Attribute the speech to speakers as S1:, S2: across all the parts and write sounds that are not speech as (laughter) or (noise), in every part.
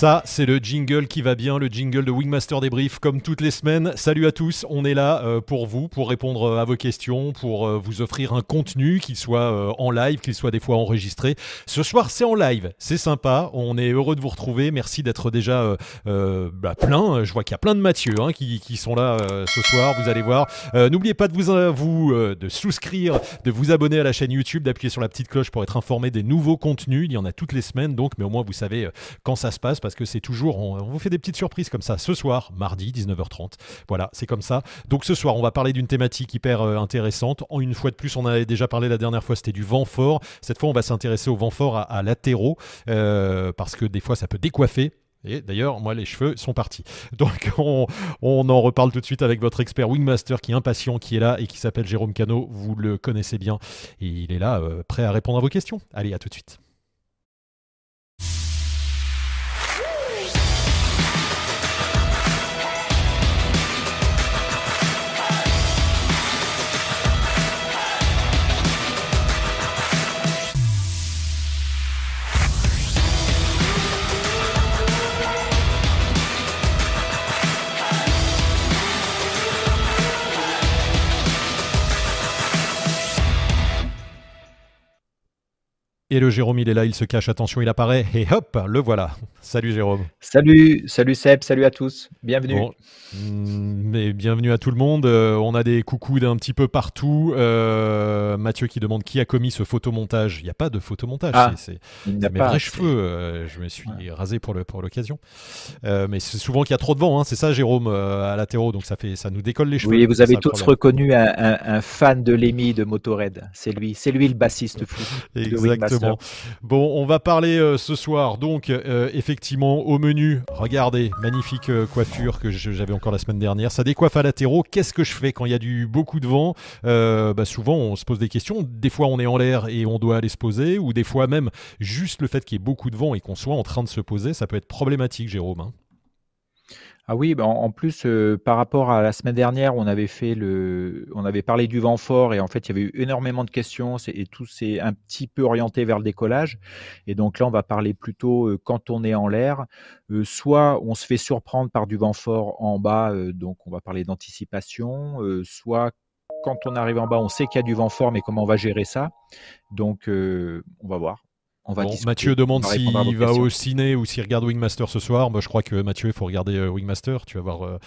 S1: Ça, c'est le jingle qui va bien, le jingle de Wingmaster Débrief, comme toutes les semaines. Salut à tous, on est là euh, pour vous, pour répondre euh, à vos questions, pour euh, vous offrir un contenu, qu'il soit en live, qu'il soit des fois enregistré. Ce soir, c'est en live, c'est sympa, on est heureux de vous retrouver. Merci d'être déjà bah, plein. Je vois qu'il y a plein de Mathieu hein, qui, sont là ce soir, vous allez voir. N'oubliez pas de vous, de souscrire, de vous abonner à la chaîne YouTube, d'appuyer sur la petite cloche pour être informé des nouveaux contenus. Il y en a toutes les semaines, donc, mais au moins vous savez quand ça se passe parce que c'est toujours, on, vous fait des petites surprises comme ça. Ce soir, mardi, 19h30. Voilà, c'est comme ça. Donc ce soir, on va parler d'une thématique hyper euh, intéressante. En une fois de plus, on avait déjà parlé la dernière fois, c'était du vent fort. Cette fois, on va s'intéresser au vent fort à, latéraux euh, parce que des fois, ça peut décoiffer. Et d'ailleurs, moi, les cheveux sont partis. (laughs) Donc, on, en reparle tout de suite avec votre expert Wingmaster qui est impatient, qui est là et qui s'appelle Jérôme Cano. Vous le connaissez bien. Et il est là, euh, prêt à répondre à vos questions. Allez, à tout de suite. Et le Jérôme, il est là, il se cache, attention, il apparaît, et hop, le voilà. Salut Jérôme.
S2: Salut, salut Seb, salut à tous, bienvenue.
S1: Mm, mais bienvenue à tout le monde. Euh, on a des coucous d'un petit peu partout. Euh, Mathieu qui demande qui a commis ce photomontage. Il n'y a pas de photomontage,
S2: ah,
S1: c'est mes vrais cheveux. Euh, je me suis rasé pour l'occasion. Pour mais c'est souvent qu'il y a trop de vent, hein. c'est ça Jérôme, à latéraux, donc ça, fait, ça nous décolle les cheveux.
S2: Oui, vous avez tous reconnu un, un, fan de l'EMI de Motorhead. C'est lui, c'est lui le bassiste fou.
S1: Exactement. Bon, on va parler ce soir, donc, euh, effectivement, au menu. Regardez, magnifique euh, coiffure que j'avais encore la semaine dernière. Ça décoiffe à latéraux. Qu'est-ce que je fais quand il y a du beaucoup de vent? Bah, Souvent, on se pose des questions. Des fois, on est en l'air et on doit aller se poser, ou des fois même, juste le fait qu'il y ait beaucoup de vent et qu'on soit en train de se poser, ça peut être problématique, Jérôme. Hein.
S2: Ah oui, bah, en plus, par rapport à la semaine dernière, on avait fait le on avait parlé du vent fort et en fait, il y avait eu énormément de questions et tout s'est un petit peu orienté vers le décollage et donc là, on va parler plutôt, quand on est en l'air, soit on se fait surprendre par du vent fort en bas, donc on va parler d'anticipation, soit quand on arrive en bas, on sait qu'il y a du vent fort, mais comment on va gérer ça? Donc, on va voir.
S1: Mathieu demande s'il va au ciné ou s'il regarde Wingmaster ce soir. Moi, je crois que Mathieu, il faut regarder euh, Wingmaster. Tu vas voir euh,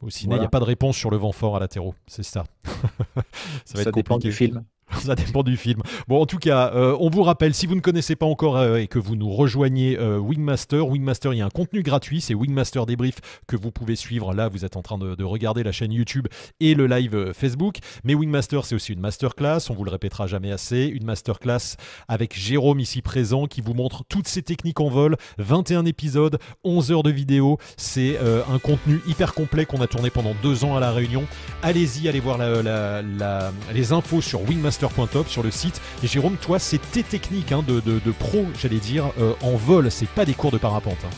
S1: au ciné. Il n'y a pas de réponse sur le vent fort à latéraux. C'est ça. (laughs)
S2: ça va être dépend du film. (laughs)
S1: Ça dépend du film. Bon, en tout cas, euh, on vous rappelle, si vous ne connaissez pas encore euh, et que vous nous rejoignez euh, Wingmaster, Wingmaster, il y a un contenu gratuit, c'est Wingmaster Débrief que vous pouvez suivre. Là, vous êtes en train de, regarder la chaîne YouTube et le live Facebook. Mais Wingmaster, c'est aussi une masterclass, on vous le répétera jamais assez, une masterclass avec Jérôme ici présent qui vous montre toutes ces techniques en vol, 21 épisodes, 11 heures de vidéo. C'est un contenu hyper complet qu'on a tourné pendant deux ans à La Réunion. Allez-y, allez voir les infos sur Wingmaster sur le site. Et Jérôme, toi, c'est tes techniques hein, de, pro, j'allais dire, euh, en vol, c'est pas des cours de parapente. Hein.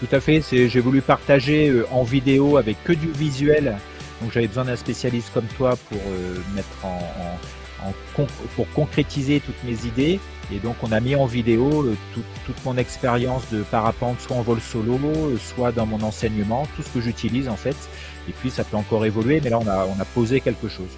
S2: Tout à fait, j'ai voulu partager euh, en vidéo avec que du visuel. Donc j'avais besoin d'un spécialiste comme toi pour euh, mettre en, pour concrétiser toutes mes idées. Et donc on a mis en vidéo toute mon expérience de parapente, soit en vol solo, soit dans mon enseignement, tout ce que j'utilise en fait. Et puis ça peut encore évoluer, mais là on a, on a posé quelque chose.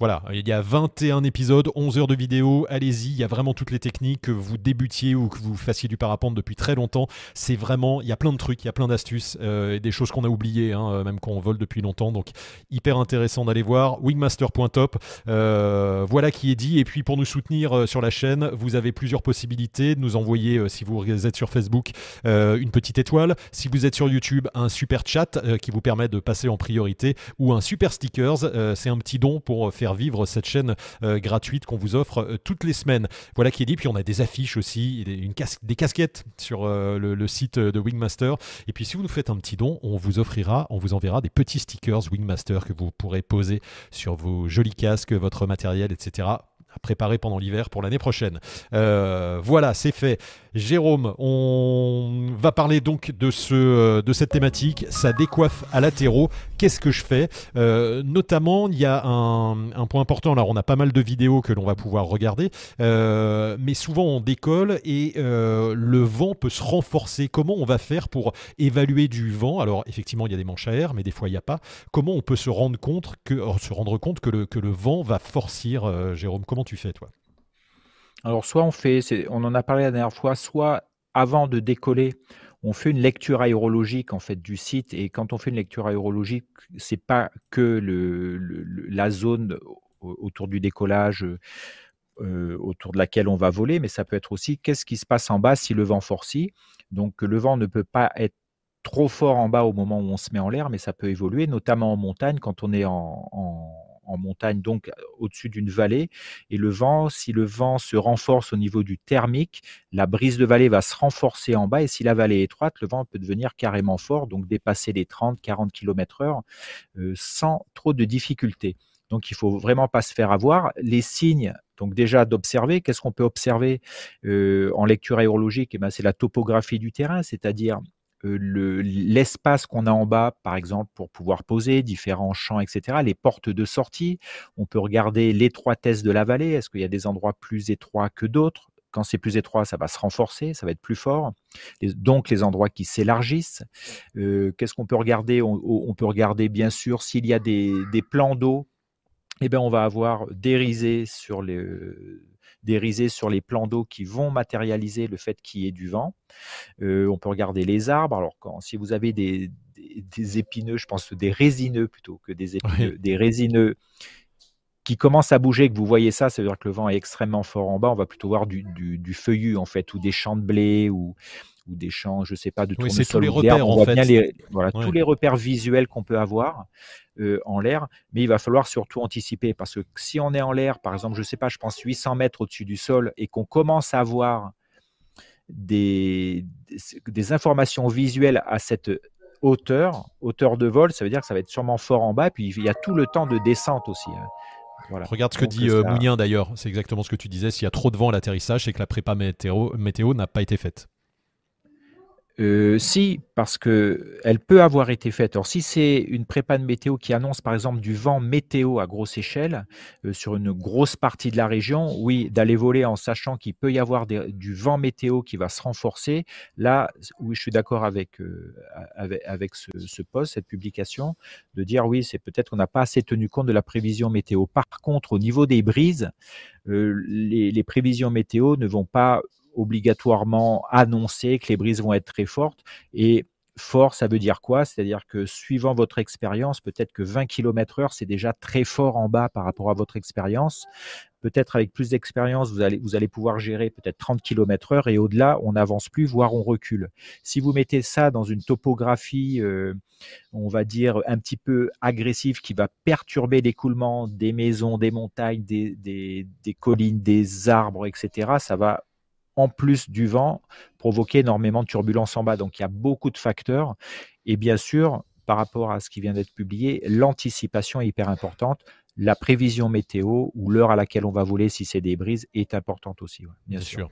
S1: Voilà, il y a 21 épisodes, 11 heures de vidéo, allez-y, il y a vraiment toutes les techniques, que vous débutiez ou que vous fassiez du parapente depuis très longtemps, c'est vraiment, il y a plein de trucs, il y a plein d'astuces, euh, et des choses qu'on a oubliées, hein, euh, même quand on vole depuis longtemps, donc hyper intéressant d'aller voir, wingmaster.top, euh, voilà qui est dit, et puis pour nous soutenir sur la chaîne, vous avez plusieurs possibilités de nous envoyer, si vous êtes sur Facebook, une petite étoile, si vous êtes sur YouTube, un super chat qui vous permet de passer en priorité, ou un super stickers, c'est un petit don pour faire vivre cette chaîne euh, gratuite qu'on vous offre euh, toutes les semaines. Voilà qui est dit. Puis on a des affiches aussi, une des casquettes sur euh, le, site de Wingmaster. Et puis si vous nous faites un petit don, on vous offrira, on vous enverra des petits stickers Wingmaster que vous pourrez poser sur vos jolis casques, votre matériel, etc à préparer pendant l'hiver pour l'année prochaine. Voilà, c'est fait. Jérôme, on va parler donc de, ce, euh, de cette thématique, ça décoiffe à latéraux. Qu'est-ce que je fais? Euh, Notamment, il y a un, point important. Alors, on a pas mal de vidéos que l'on va pouvoir regarder, mais souvent on décolle et le vent peut se renforcer. Comment on va faire pour évaluer du vent? Alors, effectivement, il y a des manches à air, mais des fois il n'y a pas. Comment on peut se rendre compte que, se rendre compte le, que le vent va forcir, Jérôme? Comment tu fais, toi?
S2: Alors, soit on fait, on en a parlé la dernière fois, soit avant de décoller, on fait une lecture aérologique en fait du site. Et quand on fait une lecture aérologique, c'est pas que la zone autour du décollage, euh, autour de laquelle on va voler, mais ça peut être aussi qu'est-ce qui se passe en bas si le vent forcit. Donc le vent ne peut pas être trop fort en bas au moment où on se met en l'air, mais ça peut évoluer, notamment en montagne quand on est en montagne, donc au-dessus d'une vallée. Et le vent, si le vent se renforce au niveau du thermique, la brise de vallée va se renforcer en bas. Et si la vallée est étroite, le vent peut devenir carrément fort, donc dépasser les 30-40 km heure sans trop de difficultés. Donc il faut vraiment pas se faire avoir. Les signes, donc déjà d'observer, qu'est-ce qu'on peut observer en lecture aérologique eh ben, C'est la topographie du terrain, c'est-à-dire l'espace qu'on a en bas, par exemple, pour pouvoir poser différents champs, etc., les portes de sortie. On peut regarder l'étroitesse de la vallée. Est-ce qu'il y a des endroits plus étroits que d'autres? Quand c'est plus étroit, ça va se renforcer, ça va être plus fort. donc les endroits qui s'élargissent. Qu'est-ce qu'on peut regarder? On, peut regarder bien sûr s'il y a des, des plans d'eau. Eh bien, on va avoir des sur les, des sur les plans d'eau qui vont matérialiser le fait qu'il y ait du vent. Euh, on peut regarder les arbres. Alors, quand, si vous avez des, épineux, je pense des résineux plutôt que des épineux, des résineux qui commencent à bouger, que vous voyez ça, ça veut dire que le vent est extrêmement fort en bas. On va plutôt voir du, du, feuillu en fait, ou des champs de blé, ou, ou des champs, je sais pas, de.
S1: Oui, tous les repères
S2: On voit bien les, voilà, tous les repères visuels qu'on peut avoir. Euh, en l'air, mais il va falloir surtout anticiper parce que si on est en l'air, par exemple, je ne sais pas, je pense 800 mètres au-dessus du sol et qu'on commence à avoir des, des informations visuelles à cette hauteur, hauteur de vol, ça veut dire que ça va être sûrement fort en bas, puis il y a tout le temps de descente aussi. Hein.
S1: Voilà. Regarde ce que dit euh, Mounien d'ailleurs, c'est exactement ce que tu disais, s'il y a trop de vent à l'atterrissage, c'est que la prépa météo, météo n'a pas été faite.
S2: Euh, si, parce que elle peut avoir été faite. Alors, si c'est une prépa de météo qui annonce, par exemple, du vent météo à grosse échelle euh, sur une grosse partie de la région, oui, d'aller voler en sachant qu'il peut y avoir du vent météo qui va se renforcer. Là, oui, je suis d'accord avec euh, avec, ce, poste, cette publication, de dire oui, c'est peut-être qu'on n'a pas assez tenu compte de la prévision météo. Par contre, au niveau des brises, les, les prévisions météo ne vont pas obligatoirement annoncer que les brises vont être très fortes. Et fort, ça veut dire quoi? C'est-à-dire que suivant votre expérience, peut-être que 20 km heure, c'est déjà très fort en bas par rapport à votre expérience. Peut-être avec plus d'expérience, vous allez, vous allez pouvoir gérer peut-être 30 km heure et au-delà, on n'avance plus, voire on recule. Si vous mettez ça dans une topographie, euh, on va dire, un petit peu agressive qui va perturber l'écoulement des maisons, des montagnes, des, des, des collines, des arbres, etc., ça va en plus du vent, provoquer énormément de turbulences en bas. Donc il y a beaucoup de facteurs. Et bien sûr, par rapport à ce qui vient d'être publié, l'anticipation est hyper importante. La prévision météo ou l'heure à laquelle on va voler si c'est des brises est importante aussi. bien, sûr.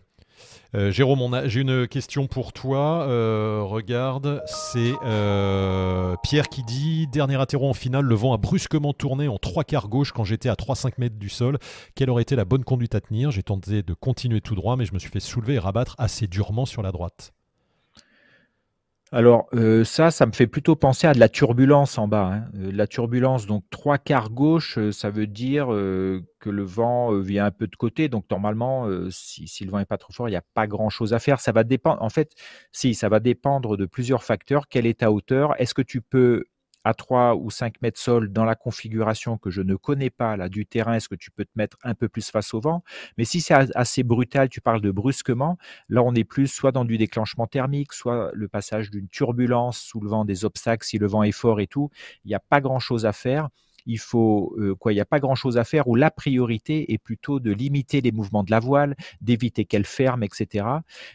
S1: Euh, Jérôme, j'ai une question pour toi. Euh, regarde, c'est euh, Pierre qui dit Dernier atterro en finale, le vent a brusquement tourné en trois quarts gauche quand j'étais à 3-5 mètres du sol. Quelle aurait été la bonne conduite à tenir? J'ai tenté de continuer tout droit, mais je me suis fait soulever et rabattre assez durement sur la droite.
S2: Alors euh, ça, ça me fait plutôt penser à de la turbulence en bas. Hein. Euh, la turbulence, donc trois quarts gauche, euh, ça veut dire que le vent vient un peu de côté. Donc normalement, si, si, le vent n'est pas trop fort, il n'y a pas grand-chose à faire. Ça va dépendre. En fait, si ça va dépendre de plusieurs facteurs. Quelle est ta hauteur? Est-ce que tu peux à 3 ou 5 mètres sol dans la configuration que je ne connais pas là du terrain, est-ce que tu peux te mettre un peu plus face au vent? Mais si c'est assez brutal, tu parles de brusquement, là on est plus soit dans du déclenchement thermique, soit le passage d'une turbulence soulevant des obstacles si le vent est fort et tout. Il n'y a pas grand-chose à faire il faut quoi, il n'y a pas grand-chose à faire où la priorité est plutôt de limiter les mouvements de la voile, d'éviter qu'elle ferme, etc.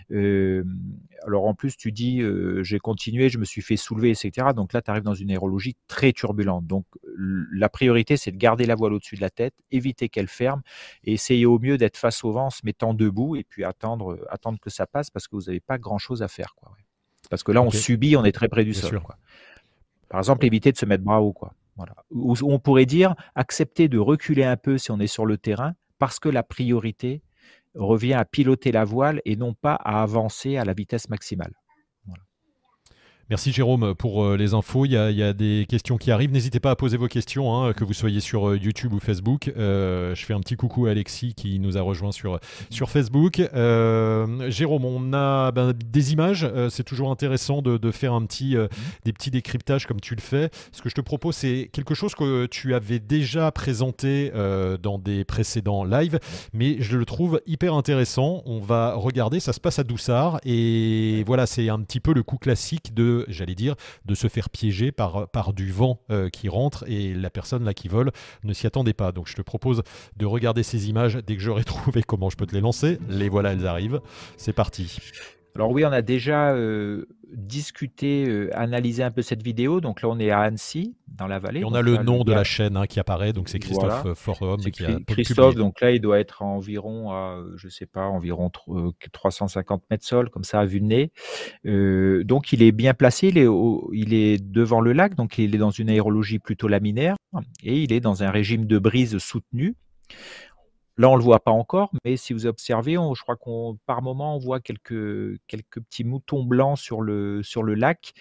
S2: alors en plus, tu dis, j'ai continué, je me suis fait soulever, etc. Donc là, tu arrives dans une aérologie très turbulente. Donc la priorité, c'est de garder la voile au-dessus de la tête, éviter qu'elle ferme et essayer au mieux d'être face au vent en se mettant debout et puis attendre, attendre que ça passe parce que vous n'avez pas grand-chose à faire. Quoi, Parce que là, on subit, on est très près du sol. Par exemple, éviter de se mettre bras haut. Quoi. Voilà. on pourrait dire accepter de reculer un peu si on est sur le terrain parce que la priorité revient à piloter la voile et non pas à avancer à la vitesse maximale.
S1: Merci Jérôme pour euh, les infos. Il y, a, des questions qui arrivent. N'hésitez pas à poser vos questions, hein, que vous soyez sur euh, YouTube ou Facebook. Euh, je fais un petit coucou à Alexis qui nous a rejoint sur, sur Facebook. Jérôme, on a ben, des images. c'est toujours intéressant de, faire un petit, des petits décryptages comme tu le fais. Ce que je te propose, c'est quelque chose que tu avais déjà présenté dans des précédents lives, mais je le trouve hyper intéressant. On va regarder. Ça se passe à Doussard et voilà, c'est un petit peu le coup classique de j'allais dire, de se faire piéger par, du vent euh, qui rentre et la personne là qui vole ne s'y attendait pas. Donc je te propose de regarder ces images dès que j'aurai (laughs) trouvé comment je peux te les lancer. Les voilà, elles arrivent. C'est parti.
S2: Alors oui, on a déjà euh, discuté, euh, analysé un peu cette vidéo. Donc là, on est à Annecy, dans la vallée. Et
S1: on a le nom de la chaîne hein, qui apparaît. Donc c'est Christophe voilà.
S2: Qui a Christophe, donc là, il doit être à environ, à, je sais pas, environ 350 mètres sol, comme ça, à vue de nez. Euh, donc il est bien placé. Il est, il est devant le lac, donc il est dans une aérologie plutôt laminaire et il est dans un régime de brise soutenu. Là, on le voit pas encore, mais si vous observez, je crois qu'on par moment on voit quelques, quelques petits moutons blancs sur le, sur le lac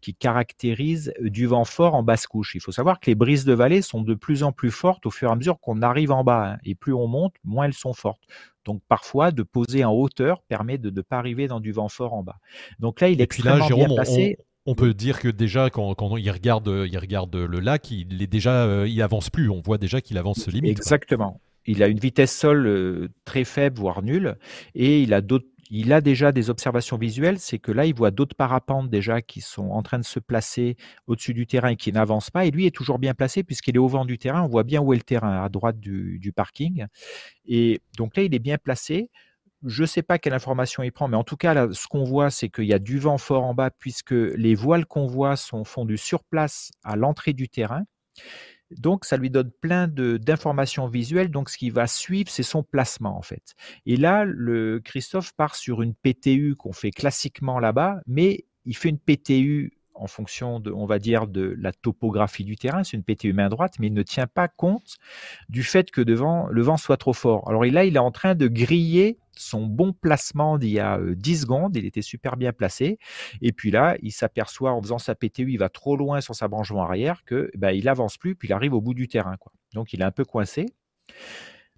S2: qui caractérisent du vent fort en basse couche. Il faut savoir que les brises de vallée sont de plus en plus fortes au fur et à mesure qu'on arrive en bas. Hein, et plus on monte, moins elles sont fortes. Donc parfois, de poser en hauteur permet de ne pas arriver dans du vent fort en bas. Donc là, il est extrêmement bien placé.
S1: On, peut dire que déjà, quand, il, regarde, il regarde le lac, il est déjà, euh, il avance plus. On voit déjà qu'il avance limite.
S2: Exactement il a une vitesse sol euh, très faible, voire nulle, et il a déjà des observations visuelles, c'est que là, il voit d'autres parapentes déjà qui sont en train de se placer au-dessus du terrain et qui n'avancent pas. Et lui est toujours bien placé puisqu'il est au vent du terrain. On voit bien où est le terrain, à droite du, parking. Et donc là, il est bien placé. Je ne sais pas quelle information il prend, mais en tout cas, ce qu'on voit, c'est qu'il y a du vent fort en bas puisque les voiles qu'on voit sont fondus sur place à l'entrée du terrain. Donc, ça lui donne plein d'informations visuelles. Donc, ce qui va suivre, c'est son placement, en fait. Et là, le Christophe part sur une PTU qu'on fait classiquement là-bas, mais il fait une PTU en fonction de, on va dire, de la topographie du terrain. C'est une PTU main droite, mais il ne tient pas compte du fait que devant, le vent soit trop fort. Alors là, il est en train de griller son bon placement d'il y a 10 euh, secondes. Il était super bien placé. Et puis là, il s'aperçoit en faisant sa PTU, il va trop loin sur sa branchement arrière que ben, il avance plus, puis il arrive au bout du terrain. Quoi. Donc il est un peu coincé.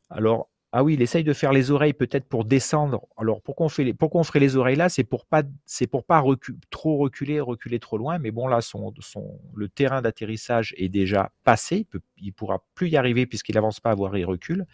S2: Alors ah oui, il essaye de faire les oreilles peut-être pour descendre. Alors pourquoi on fait les, pourquoi on ferait les oreilles là? C'est pour pas, c'est pour pas trop reculer, reculer trop loin. Mais bon là, son, son le terrain d'atterrissage est déjà passé. Il, ne pourra plus y arriver puisqu'il avance pas, voire il recule.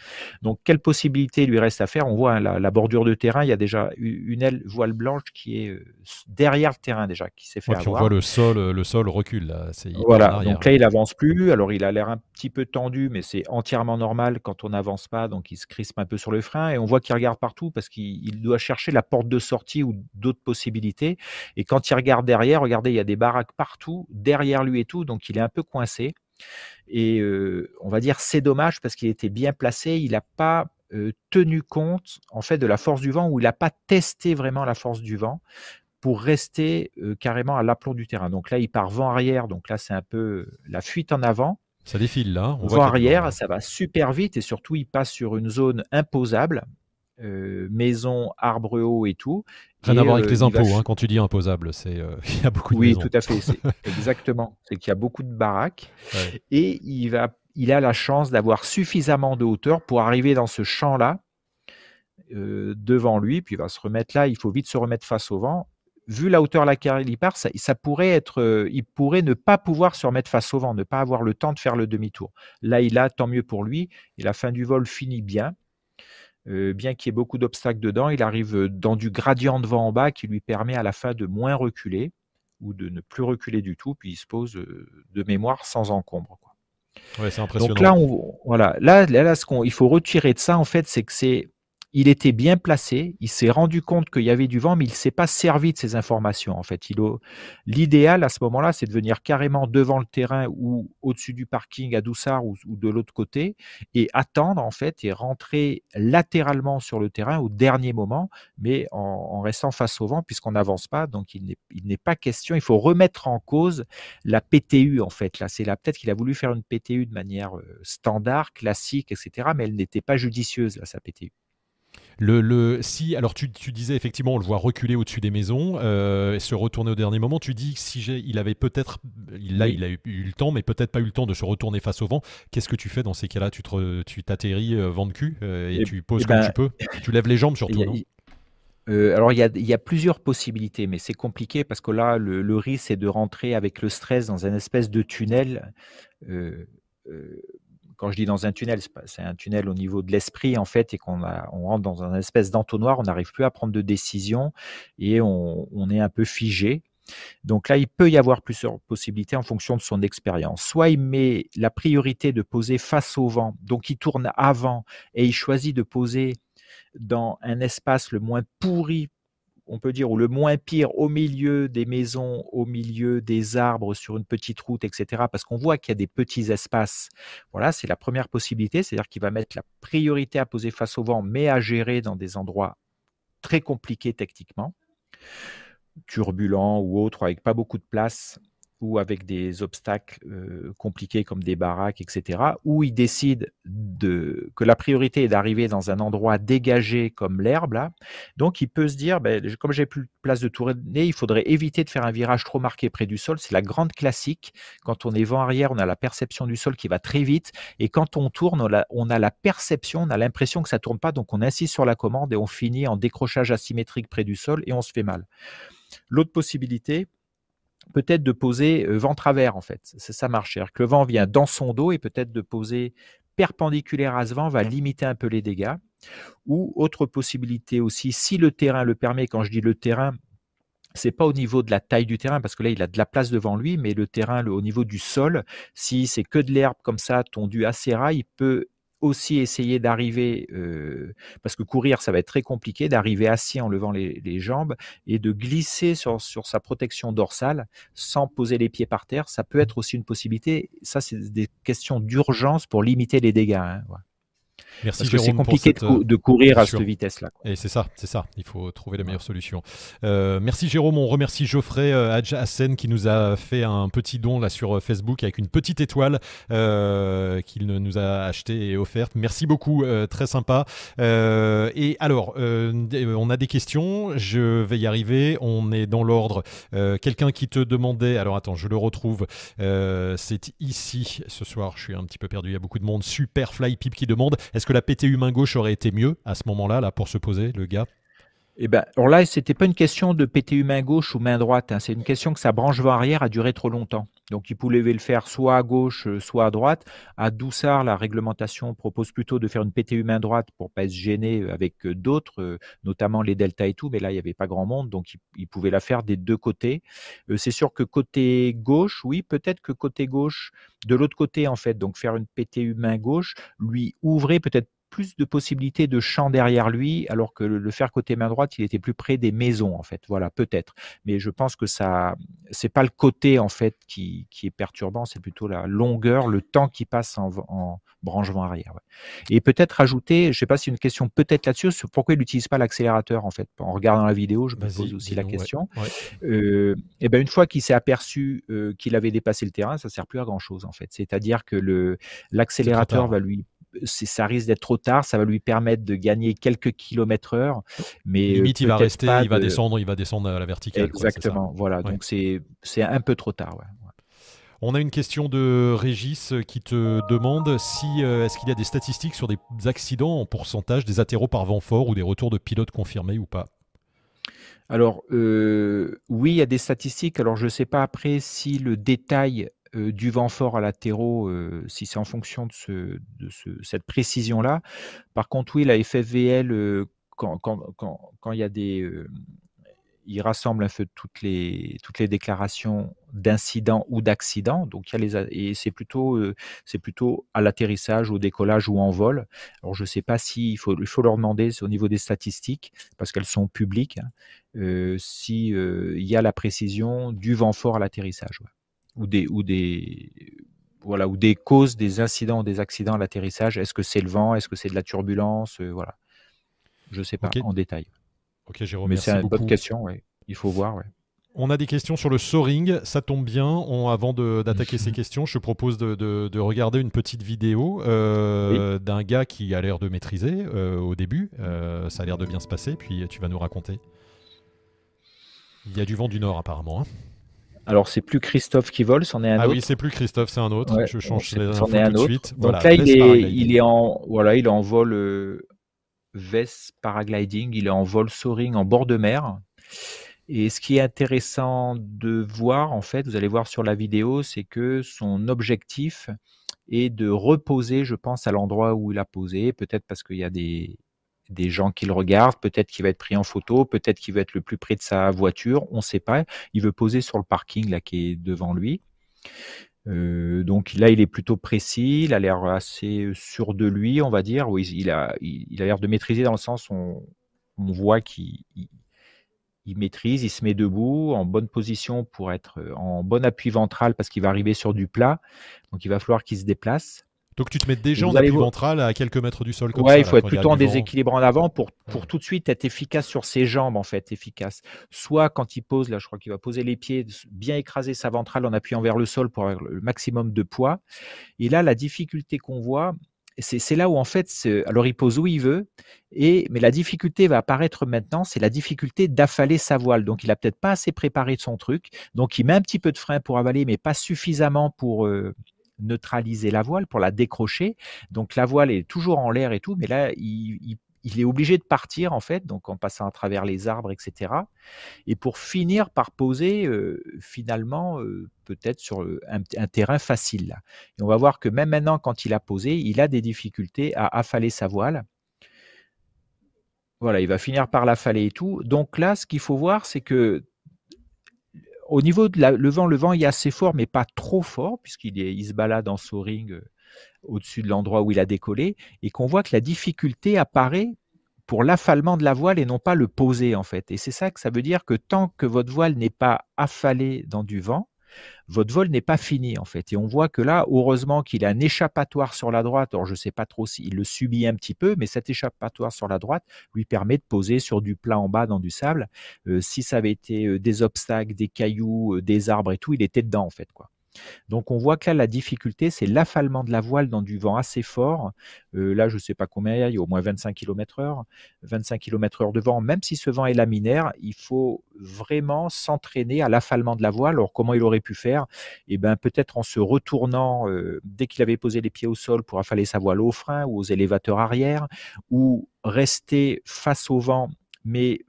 S2: Donc quelle possibilité lui reste à faire? On voit hein, la, bordure de terrain. Il y a déjà une aile voile blanche qui est euh, derrière le terrain déjà, qui s'est fait
S1: ouais,
S2: avoir.
S1: On voit le sol, le sol recule là.
S2: Voilà. Donc là, il avance plus. Alors il a l'air un petit peu tendu, mais c'est entièrement normal quand on n'avance pas. Donc il se crispe un peu sur le frein et on voit qu'il regarde partout parce qu'il doit chercher la porte de sortie ou d'autres possibilités. Et quand il regarde derrière, regardez, il y a des baraques partout, derrière lui et tout, donc il est un peu coincé. Et euh, on va dire c'est dommage parce qu'il était bien placé, il n'a pas euh, tenu compte en fait de la force du vent ou il n'a pas testé vraiment la force du vent pour rester euh, carrément à l'aplomb du terrain. Donc là, il part vent arrière, donc là c'est un peu la fuite en avant.
S1: Ça défile là.
S2: On voit arrière, ça va super vite et surtout il passe sur une zone imposable, euh, maison, arbre haut et tout.
S1: Rien à voir avec euh, les impôts, hein, quand tu dis imposable, c'est euh, (laughs) il y a beaucoup de
S2: Oui, tout à fait, (laughs) exactement. C'est qu'il y a beaucoup de baraques et il va, il a la chance d'avoir suffisamment de hauteur pour arriver dans ce champ-là devant lui, puis il va se remettre là. Il faut vite se remettre face au vent vu la hauteur à laquelle il part, ça, pourrait être, euh, il pourrait ne pas pouvoir se remettre face au vent, ne pas avoir le temps de faire le demi-tour. Là, il a, tant mieux pour lui. Et la fin du vol finit bien. Euh, bien qu'il y ait beaucoup d'obstacles dedans, il arrive euh, dans du gradient de vent en bas qui lui permet à la fin de moins reculer ou de ne plus reculer du tout, puis il se pose de mémoire sans encombre.
S1: Ouais, c'est impressionnant.
S2: Donc là, on, voilà, là, là, ce qu'on, il faut retirer de ça, en fait, c'est que c'est il était bien placé, il s'est rendu compte qu'il y avait du vent, mais il ne s'est pas servi de ces informations. En fait, l'idéal à ce moment-là, c'est de venir carrément devant le terrain ou au-dessus du parking à Doussard ou, de l'autre côté et attendre en fait et rentrer latéralement sur le terrain au dernier moment, mais en, restant face au vent puisqu'on n'avance pas. Donc il n'est pas question. Il faut remettre en cause la PTU en fait. Là, c'est là peut-être qu'il a voulu faire une PTU de manière euh, standard, classique, etc. Mais elle n'était pas judicieuse là, sa PTU.
S1: Le, si, alors tu, disais effectivement, on le voit reculer au-dessus des maisons euh, et se retourner au dernier moment. Tu dis que si il avait peut-être, là, il a eu, le temps, mais peut-être pas eu le temps de se retourner face au vent. Qu'est-ce que tu fais dans ces cas-là? Tu tu t'atterris euh, vent de cul euh, et, tu poses comme ben, tu peux. Tu lèves les jambes surtout, non?
S2: alors il y, a, plusieurs possibilités, mais c'est compliqué parce que là, le, risque, c'est de rentrer avec le stress dans un espèce de tunnel quand je dis dans un tunnel, c'est un tunnel au niveau de l'esprit en fait, et qu'on on rentre dans un espèce d'entonnoir, on n'arrive plus à prendre de décision et on, est un peu figé. Donc là, il peut y avoir plusieurs possibilités en fonction de son expérience. Soit il met la priorité de poser face au vent, donc il tourne avant et il choisit de poser dans un espace le moins pourri on peut dire, ou le moins pire, au milieu des maisons, au milieu des arbres, sur une petite route, etc. Parce qu'on voit qu'il y a des petits espaces. Voilà, c'est la première possibilité, c'est-à-dire qu'il va mettre la priorité à poser face au vent, mais à gérer dans des endroits très compliqués techniquement, turbulents ou autres, avec pas beaucoup de place ou avec des obstacles euh, compliqués comme des baraques, etc., où il décide de, que la priorité est d'arriver dans un endroit dégagé comme l'herbe. Donc, il peut se dire, ben, comme j'ai plus de place de tourner, il faudrait éviter de faire un virage trop marqué près du sol. C'est la grande classique. Quand on est vent arrière, on a la perception du sol qui va très vite. Et quand on tourne, on a, on a la perception, on a l'impression que ça tourne pas. Donc, on insiste sur la commande et on finit en décrochage asymétrique près du sol et on se fait mal. L'autre possibilité, peut-être de poser vent travers en fait. C'est ça marche. C'est-à-dire que le vent vient dans son dos et peut-être de poser perpendiculaire à ce vent va limiter un peu les dégâts. Ou autre possibilité aussi, si le terrain le permet, quand je dis le terrain, c'est pas au niveau de la taille du terrain parce que là il a de la place devant lui, mais le terrain au niveau du sol, si c'est que de l'herbe comme ça tondu assez ras, il peut aussi essayer d'arriver, euh, parce que courir, ça va être très compliqué, d'arriver assis en levant les, jambes et de glisser sur, sa protection dorsale sans poser les pieds par terre. Ça peut être aussi une possibilité. Ça, c'est des questions d'urgence pour limiter les dégâts. Hein,
S1: Merci
S2: Parce que c'est compliqué de, courir à cette vitesse-là.
S1: Et c'est ça, c'est ça. Il faut trouver la meilleure solution. Euh, merci Jérôme. On remercie Geoffrey euh, Hassen qui nous a fait un petit don là sur euh, Facebook avec une petite étoile qu'il nous a acheté et offerte. Merci beaucoup, très sympa. et alors, on a des questions. Je vais y arriver. On est dans l'ordre. Quelqu'un qui te demandait. Alors attends, je le retrouve. c'est ici ce soir. Je suis un petit peu perdu. Il y a beaucoup de monde. Super Fly Pip qui demande. Est-ce que la PTU main gauche aurait été mieux à ce moment-là, là, pour se poser, le gars?
S2: Eh ben, alors là, c'était pas une question de PTU main gauche ou main droite. Hein. C'est une question que sa branche vent arrière a duré trop longtemps. Donc, il pouvait le faire soit à gauche, euh, soit à droite. À Doussard, la réglementation propose plutôt de faire une PTU main droite pour pas se gêner euh, avec euh, d'autres, notamment les delta et tout. Mais là, il n'y avait pas grand monde, donc il, pouvait la faire des deux côtés. c'est sûr que côté gauche, oui, peut-être que côté gauche, de l'autre côté, en fait, donc faire une PTU main gauche, lui ouvrait peut-être plus de possibilités de champ derrière lui, alors que le, faire côté main droite, il était plus près des maisons en fait. Voilà, peut-être. Mais je pense que ça, c'est pas le côté en fait qui, qui est perturbant, c'est plutôt la longueur, le temps qui passe en, en branche vent arrière. Et peut-être rajouter, je sais pas si une question peut-être là-dessus, pourquoi il n'utilise pas l'accélérateur en fait. En regardant la vidéo, je me pose aussi la question. Euh, et ben une fois qu'il s'est aperçu euh, qu'il avait dépassé le terrain, ça sert plus à grand chose en fait. C'est-à-dire que le l'accélérateur va lui ça risque d'être trop tard. Ça va lui permettre de gagner quelques kilomètres heure, mais
S1: euh, limite il va rester, il va descendre, il va descendre à la verticale.
S2: Exactement. voilà. Donc c'est c'est un peu trop tard.
S1: On a une question de Régis qui te demande si euh, est-ce qu'il y a des statistiques sur des accidents en pourcentage des atterros par vent fort ou des retours de pilotes confirmés ou pas?
S2: Alors euh, oui, il y a des statistiques. Alors je ne sais pas après si le détail euh, du vent fort à latéraux, euh, si c'est en fonction de, ce, de ce, cette précision-là. Par contre, oui, la FFVL, euh, quand, quand, quand, quand, il y a des il rassemble un peu toutes les, toutes les déclarations d'incident ou d'accident. Donc, il y a les, et c'est plutôt, c'est plutôt à l'atterrissage, au décollage ou en vol. Alors, je ne sais pas s'il il faut, il faut leur demander au niveau des statistiques, parce qu'elles sont publiques, hein, euh, s'il euh, y a la précision du vent fort à l'atterrissage. Ou, des, ou, des, voilà, ou des causes des incidents ou des accidents à l'atterrissage. Est-ce que c'est le vent? Est-ce que c'est de la turbulence? Voilà. Je ne sais pas en détail.
S1: Ok, Jérôme.
S2: Mais c'est une bonne question, ouais. il faut voir. Ouais.
S1: On a des questions sur le soaring, ça tombe bien. On, avant d'attaquer (laughs) ces questions, je propose de, de, regarder une petite vidéo euh, d'un gars qui a l'air de maîtriser euh, au début. Euh, ça a l'air de bien se passer, puis tu vas nous raconter. Il y a du vent du nord apparemment. Hein.
S2: Alors c'est plus Christophe qui vole, c'en est un
S1: ah
S2: autre.
S1: Ah oui, c'est plus Christophe, c'est un autre. je change les infos tout de suite.
S2: Donc là, il est, il est, en, voilà, il est en vol VES paragliding, il est en vol soaring en bord de mer. Et ce qui est intéressant de voir, en fait, vous allez voir sur la vidéo, c'est que son objectif est de reposer, je pense, à l'endroit où il a posé, peut-être parce qu'il y a des, des gens qui le regardent, peut-être qu'il va être pris en photo, peut-être qu'il va être le plus près de sa voiture, on ne sait pas. Il veut poser sur le parking là qui est devant lui. Euh, donc là, il est plutôt précis, il a l'air assez sûr de lui, on va dire. Oui, il a, il, a l'air de maîtriser dans le sens où on, voit qu'il il, maîtrise, il se met debout, en bonne position pour être en bon appui ventral parce qu'il va arriver sur du plat. Donc il va falloir qu'il se déplace.
S1: Donc tu te mets déjà en appui ventral à quelques mètres du sol.
S2: ouais, il faut être plutôt en déséquilibre en avant pour, pour tout de suite être efficace sur ses jambes, en fait, efficace. Soit quand il pose, là je crois qu'il va poser les pieds, bien écraser sa ventrale en appuyant vers le sol pour avoir le maximum de poids. Et là, la difficulté qu'on voit, c'est là où en fait, alors il pose où il veut, et, mais la difficulté va apparaître maintenant, c'est la difficulté d'affaler sa voile. Donc il a peut-être pas assez préparé de son truc, donc il met un petit peu de frein pour avaler, mais pas suffisamment pour, euh, neutraliser la voile, pour la décrocher. Donc la voile est toujours en l'air et tout, mais là, il, est obligé de partir en fait, donc en passant à travers les arbres, etc. Et pour finir par poser euh, finalement euh, peut-être sur un, terrain facile. Et on va voir que même maintenant, quand il a posé, il a des difficultés à affaler sa voile. Voilà, il va finir par l'affaler et tout. Donc là, ce qu'il faut voir, c'est que au niveau de le vent, le vent est assez fort, mais pas trop fort, puisqu'il il se balade en soaring euh, au-dessus de l'endroit où il a décollé, et qu'on voit que la difficulté apparaît pour l'affalement de la voile et non pas le poser en fait. Et c'est ça que ça veut dire que tant que votre voile n'est pas affalée dans du vent, votre vol n'est pas fini en fait. Et on voit que là, heureusement qu'il a un échappatoire sur la droite. Alors je ne sais pas trop s'il le subit un petit peu, mais cet échappatoire sur la droite lui permet de poser sur du plat en bas dans du sable. Euh, si ça avait été euh, des obstacles, des cailloux, euh, des arbres et tout, il était dedans en fait quoi. Donc on voit que là, la difficulté, c'est l'affalement de la voile dans du vent assez fort. Euh, là, je ne sais pas combien il y a, au moins 25 km heure. 25 km heure de vent, même si ce vent est laminaire, il faut vraiment s'entraîner à l'affalement de la voile. Alors comment il aurait pu faire? Eh bien peut-être en se retournant euh, dès qu'il avait posé les pieds au sol pour affaler sa voile au frein ou aux élévateurs arrière, ou rester face au vent mais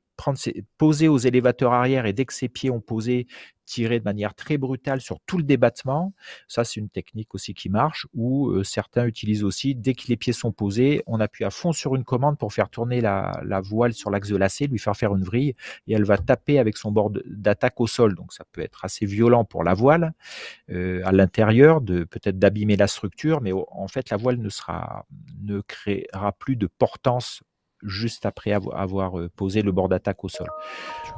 S2: poser aux élévateurs arrière et dès que ses pieds ont posé, tirer de manière très brutale sur tout le débattement. Ça, c'est une technique aussi qui marche, ou euh, certains utilisent aussi, dès que les pieds sont posés, on appuie à fond sur une commande pour faire tourner la, voile sur l'axe de lacet, lui faire faire une vrille, et elle va taper avec son bord d'attaque au sol. Donc ça peut être assez violent pour la voile euh, à l'intérieur, de peut-être d'abîmer la structure, mais en fait la voile ne créera plus de portance juste après avoir, euh, posé le bord d'attaque au sol.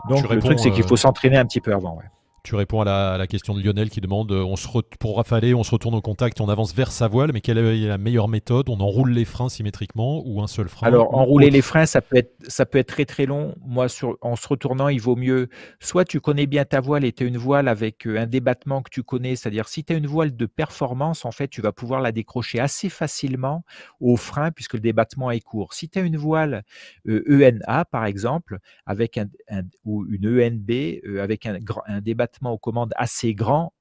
S2: Donc le truc, c'est qu'il faut s'entraîner un petit peu avant. Ouais.
S1: Tu réponds à la, question de Lionel qui demande euh, on se pour rafaler, on se retourne au contact, on avance vers sa voile, mais quelle est la meilleure méthode? On enroule les freins symétriquement ou un seul frein
S2: Alors, enrouler les freins, ça peut, être, ça peut être très très long. Moi, sur, en se retournant, il vaut mieux soit tu connais bien ta voile et tu as une voile avec euh, un débattement que tu connais, c'est-à-dire si tu as une voile de performance, en fait, tu vas pouvoir la décrocher assez facilement au frein puisque le débattement est court. Si tu as une voile ENA, e par exemple, avec un, ou une ENB avec un, un débattement aux commandes assez grand,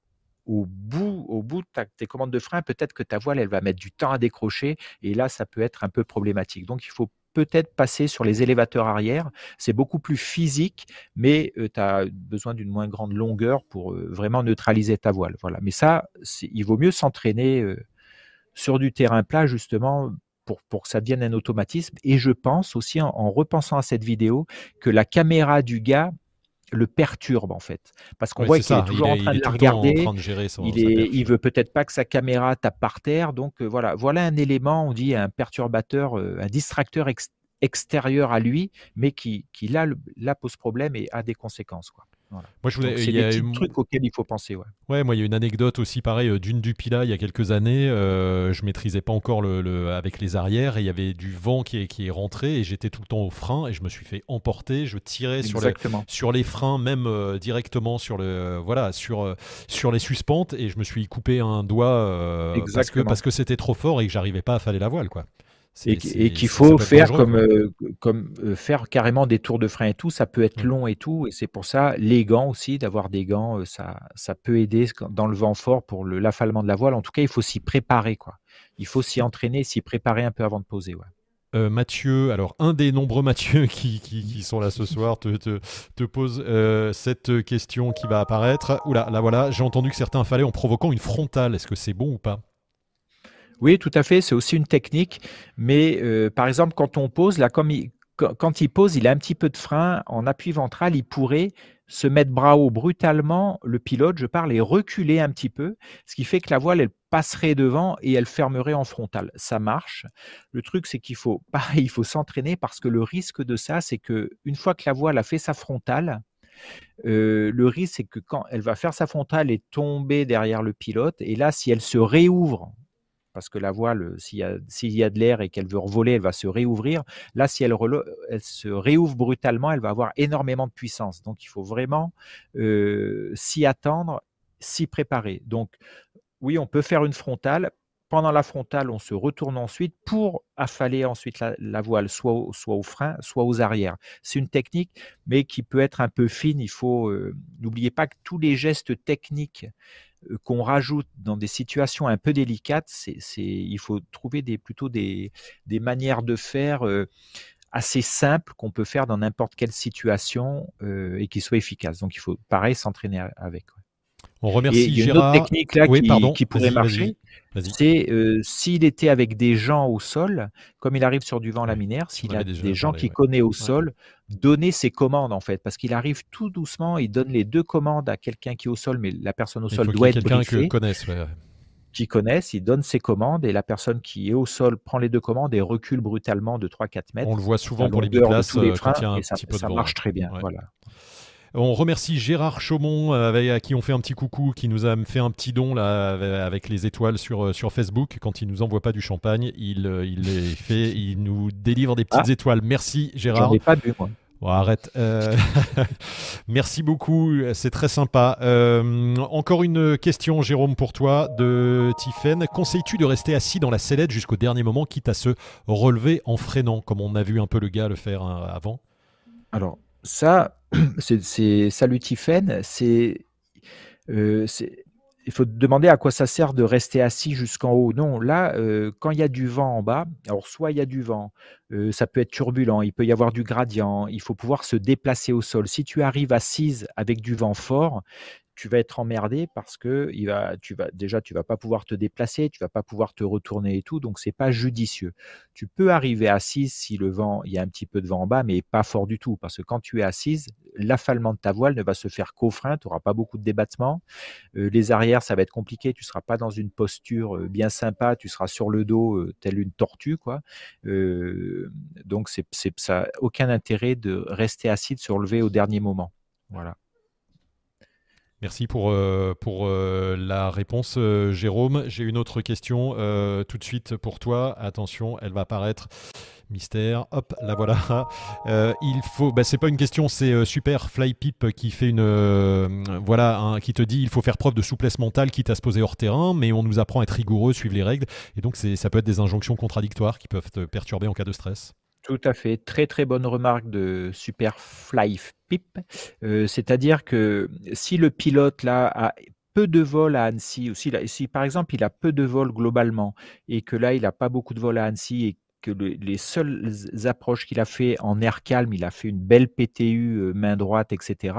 S2: au bout, au bout de tes commandes de frein, peut-être que ta voile, elle va mettre du temps à décrocher, et là, ça peut être un peu problématique. Donc, il faut peut-être passer sur les élévateurs arrière. C'est beaucoup plus physique, mais euh, tu as besoin d'une moins grande longueur pour euh, vraiment neutraliser ta voile. Voilà. Mais ça, il vaut mieux s'entraîner euh, sur du terrain plat, justement, pour, pour, que ça devienne un automatisme. Et je pense aussi, en repensant à cette vidéo, que la caméra du gars le perturbe en fait, parce qu'on voit qu'il est toujours en train de la regarder. il, est, il veut peut-être pas que sa caméra tape par terre, donc voilà, voilà un élément, on dit un perturbateur, un distracteur extérieur à lui, mais qui, qui là, là pose problème et a des conséquences. Quoi. Moi, je voulais. C'est des trucs auxquels il faut penser. Ouais.
S1: ouais, moi, il y a une anecdote aussi pareil euh, d'une Dupila il y a quelques années. Euh, je maîtrisais pas encore le, avec les arrières et il y avait du vent qui est, qui est rentré et j'étais tout le temps au frein et je me suis fait emporter. Je tirais sur, sur les freins, même euh, directement sur le voilà sur sur les suspentes et je me suis coupé un doigt parce que parce que c'était trop fort et que j'arrivais pas à faller la voile quoi.
S2: Et, qu'il faut faire comme, euh, comme euh, faire carrément des tours de frein et tout, ça peut être mmh. long et tout, et c'est pour ça les gants aussi, d'avoir des gants, euh, ça, ça peut aider dans le vent fort pour l'affalement de la voile. En tout cas, il faut s'y préparer, quoi. Il faut s'y entraîner, s'y préparer un peu avant de poser. Ouais.
S1: Mathieu, alors un des nombreux Mathieu (laughs) qui, qui, sont là ce (laughs) soir te, te, te pose cette question qui va apparaître. Oula, là voilà, j'ai entendu que certains fallaient en provoquant une frontale. Est-ce que c'est bon ou pas?
S2: Oui, tout à fait, c'est aussi une technique. Mais euh, par exemple, quand on pose, là, quand il pose, il a un petit peu de frein en appui ventral, il pourrait se mettre bras haut brutalement, le pilote, je parle, et reculer un petit peu, ce qui fait que la voile, elle passerait devant et elle fermerait en frontal. Ça marche. Le truc, c'est qu'il faut, (laughs) il s'entraîner parce que le risque de ça, c'est que une fois que la voile a fait sa frontale, euh, le risque, c'est que quand elle va faire sa frontale et tomber derrière le pilote, et là, si elle se réouvre parce que la voile, s'il y, a de l'air et qu'elle veut revoler, elle va se réouvrir. Là, si elle, se réouvre brutalement, elle va avoir énormément de puissance. Donc, il faut vraiment euh, s'y attendre, s'y préparer. Donc, oui, on peut faire une frontale. Pendant la frontale, on se retourne ensuite pour affaler ensuite la, voile, soit au, frein, soit aux arrières. C'est une technique, mais qui peut être un peu fine. Il faut euh, n'oubliez pas que tous les gestes techniques euh, qu'on rajoute dans des situations un peu délicates, c'est, il faut trouver des, plutôt des, des manières de faire euh, assez simples qu'on peut faire dans n'importe quelle situation euh, et qui soient efficaces. Donc il faut pareil s'entraîner avec.
S1: On remercie
S2: il y a une autre technique là qui, pourrait marcher, c'est euh, s'il était avec des gens au sol, comme il arrive sur du vent laminaire, s'il a des gens qu'il connaît au sol, donner ses commandes en fait, parce qu'il arrive tout doucement, il donne les deux commandes à quelqu'un qui est au sol, mais la personne au sol doit être quelqu'un qui connaisse. Qui connaisse, il donne ses commandes et la personne qui est au sol prend les deux commandes et recule brutalement de 3-4 mètres.
S1: On le voit souvent pour les biplaces euh, quand il y a un petit peu
S2: de
S1: ça
S2: marche très bien. Voilà.
S1: On remercie Gérard Chaumont, euh, à qui on fait un petit coucou, qui nous a fait un petit don là, avec les étoiles sur, euh, sur Facebook. Quand il nous envoie pas du champagne, il, euh, il les fait, il nous délivre des petites ah. étoiles. Merci Gérard.
S2: Ai pas bu moi.
S1: arrête. (laughs) Merci beaucoup, c'est très sympa. encore une question, Jérôme, pour toi, de Tiffen. Conseilles-tu de rester assis dans la sellette jusqu'au dernier moment, quitte à se relever en freinant, comme on a vu un peu le gars le faire hein, avant?
S2: Alors, ça, (clears throat) c'est salutifène, euh, c'est il faut demander à quoi ça sert de rester assis jusqu'en haut. Non, là, euh, quand il y a du vent en bas, alors soit il y a du vent, euh, ça peut être turbulent, il peut y avoir du gradient, il faut pouvoir se déplacer au sol. Si tu arrives assise avec du vent fort, tu vas être emmerdé parce que il va, tu vas, déjà, tu vas pas pouvoir te déplacer, tu vas pas pouvoir te retourner et tout, donc c'est pas judicieux. Tu peux arriver assise si le vent, il y a un petit peu de vent en bas, mais pas fort du tout, parce que quand tu es assise, l'affalement de ta voile ne va se faire qu'au frein, tu n'auras pas beaucoup de débattement. Euh, les arrières, ça va être compliqué, tu seras pas dans une posture euh, bien sympa, tu seras sur le dos euh, tel une tortue, quoi. donc c'est, ça, aucun intérêt de rester assis, de se relever au dernier moment. Voilà.
S1: Merci pour, euh, euh, la réponse, euh, Jérôme. J'ai une autre question tout de suite pour toi. Attention, elle va apparaître. Mystère, hop, la voilà. (laughs) il faut, bah, c'est pas une question, c'est Super Flypip qui fait une, voilà, qui te dit il faut faire preuve de souplesse mentale, quitte à se poser hors terrain, mais on nous apprend à être rigoureux, suivre les règles, et donc ça peut être des injonctions contradictoires qui peuvent te perturber en cas de stress.
S2: Tout à fait. Très très bonne remarque de Superfly Pip. Euh, c'est-à-dire que si le pilote là a peu de vol à Annecy, ou si, par exemple il a peu de vol globalement, et que là il n'a pas beaucoup de vol à Annecy, et que les seules approches qu'il a fait en air calme, il a fait une belle PTU euh, main droite, etc.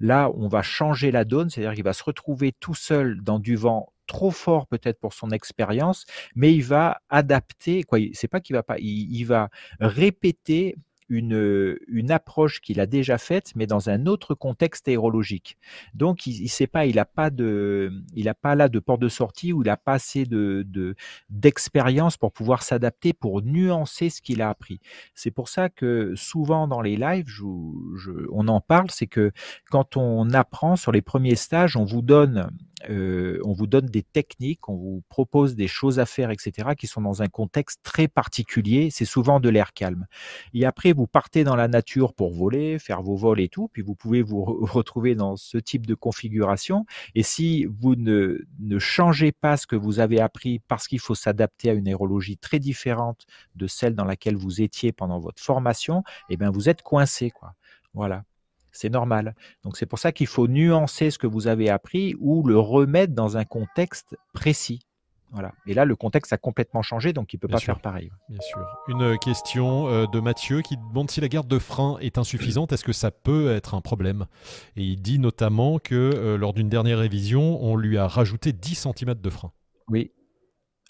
S2: Là, on va changer la donne, c'est-à-dire qu'il va se retrouver tout seul dans du vent trop fort peut-être pour son expérience, mais il va adapter. Quoi, c'est pas qu'il va pas, il, va répéter une, une approche qu'il a déjà faite, mais dans un autre contexte aérologique. Donc, il, sait pas, il n'a pas de, il a pas là de porte de sortie ou il n'a pas assez de, d'expérience pour pouvoir s'adapter, pour nuancer ce qu'il a appris. C'est pour ça que souvent dans les lives, on en parle, c'est que quand on apprend sur les premiers stages, on vous donne on vous donne des techniques, on vous propose des choses à faire, etc., qui sont dans un contexte très particulier. C'est souvent de l'air calme. Et après, vous partez dans la nature pour voler, faire vos vols et tout, puis vous pouvez vous retrouver dans ce type de configuration. Et si vous ne, ne changez pas ce que vous avez appris parce qu'il faut s'adapter à une aérologie très différente de celle dans laquelle vous étiez pendant votre formation, eh bien, vous êtes coincé, quoi. Voilà. C'est normal. Donc c'est pour ça qu'il faut nuancer ce que vous avez appris ou le remettre dans un contexte précis. Voilà. Et là, le contexte a complètement changé, donc il ne peut pas faire pareil.
S1: Bien sûr. Une question euh, de Mathieu qui demande si la garde de frein est insuffisante, est-ce que ça peut être un problème? Et il dit notamment que euh, lors d'une dernière révision, on lui a rajouté 10 cm de frein.
S2: Oui,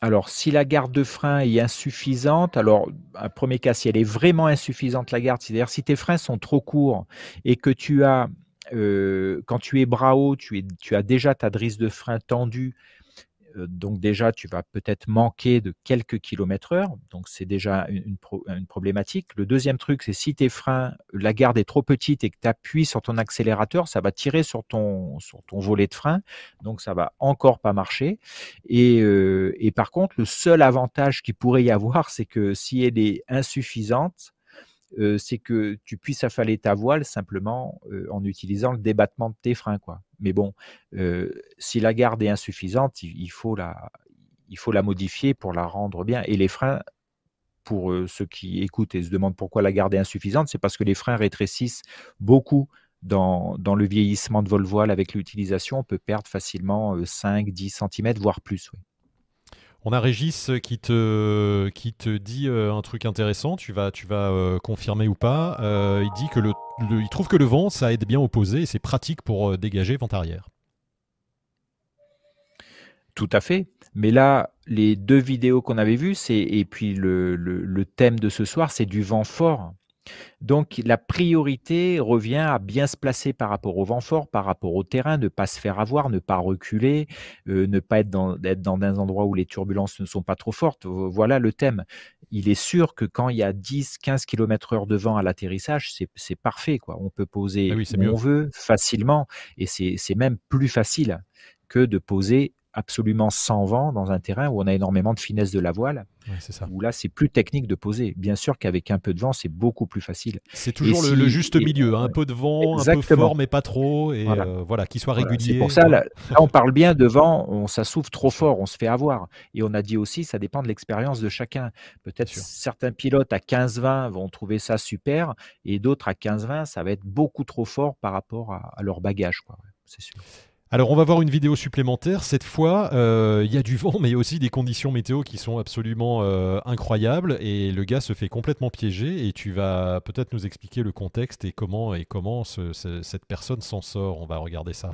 S2: alors, si la garde de frein est insuffisante, alors, un premier cas, si elle est vraiment insuffisante, la garde, c'est-à-dire si tes freins sont trop courts et que tu as, euh, quand tu es bras haut, tu, as déjà ta drisse de frein tendue donc déjà, tu vas peut-être manquer de quelques kilomètres heure, donc c'est déjà une, problématique. Le deuxième truc, c'est si tes freins, la garde est trop petite et que tu appuies sur ton accélérateur, ça va tirer sur ton, sur ton volet de frein, donc ça va encore pas marcher. Et, euh, et par contre, le seul avantage qu'il pourrait y avoir, c'est que si elle est insuffisante, c'est que tu puisses affaler ta voile simplement en utilisant le débattement de tes freins. Quoi. Mais bon, si la garde est insuffisante, il, faut la, il faut la modifier pour la rendre bien. Et les freins, pour ceux qui écoutent et se demandent pourquoi la garde est insuffisante, c'est parce que les freins rétrécissent beaucoup dans, dans le vieillissement de vol-voile avec l'utilisation. On peut perdre facilement 5-10 cm, voire plus.
S1: On a Régis qui te, qui te dit euh, un truc intéressant, tu vas, tu vas euh, confirmer ou pas. Euh, il dit que le, il trouve que le vent, ça aide bien au posé et c'est pratique pour dégager vent arrière.
S2: Tout à fait. Mais là, les deux vidéos qu'on avait vues, et puis le, thème de ce soir, c'est du vent fort. Donc la priorité revient à bien se placer par rapport au vent fort, par rapport au terrain, ne pas se faire avoir, ne pas reculer, euh, ne pas être dans, être dans des endroits où les turbulences ne sont pas trop fortes. Voilà le thème. Il est sûr que quand il y a 10-15 km heure de vent à l'atterrissage, c'est parfait. Quoi. On peut poser ah où on veut facilement et c'est même plus facile que de poser absolument sans vent dans un terrain où on a énormément de finesse de la voile.
S1: ça.
S2: Où là, c'est plus technique de poser. Bien sûr qu'avec un peu de vent, c'est beaucoup plus facile.
S1: C'est toujours le, juste milieu, hein. un peu de vent, un peu fort, mais pas trop, et voilà, euh, qu'il soit régulier.
S2: C'est pour ça, là, on parle bien de vent, on, ça souffle trop fort, on se fait avoir. Et on a dit aussi, ça dépend de l'expérience de chacun. Peut-être certains pilotes à 15-20 vont trouver ça super, et d'autres à 15-20, ça va être beaucoup trop fort par rapport à, à leur bagage. C'est sûr.
S1: Alors on va voir une vidéo supplémentaire. Cette fois, euh, il y a du (laughs) vent, mais il y a aussi des conditions météo qui sont absolument euh, incroyables. Et le gars se fait complètement piéger. Et tu vas peut-être nous expliquer le contexte et comment, et comment cette personne s'en sort. On va regarder ça.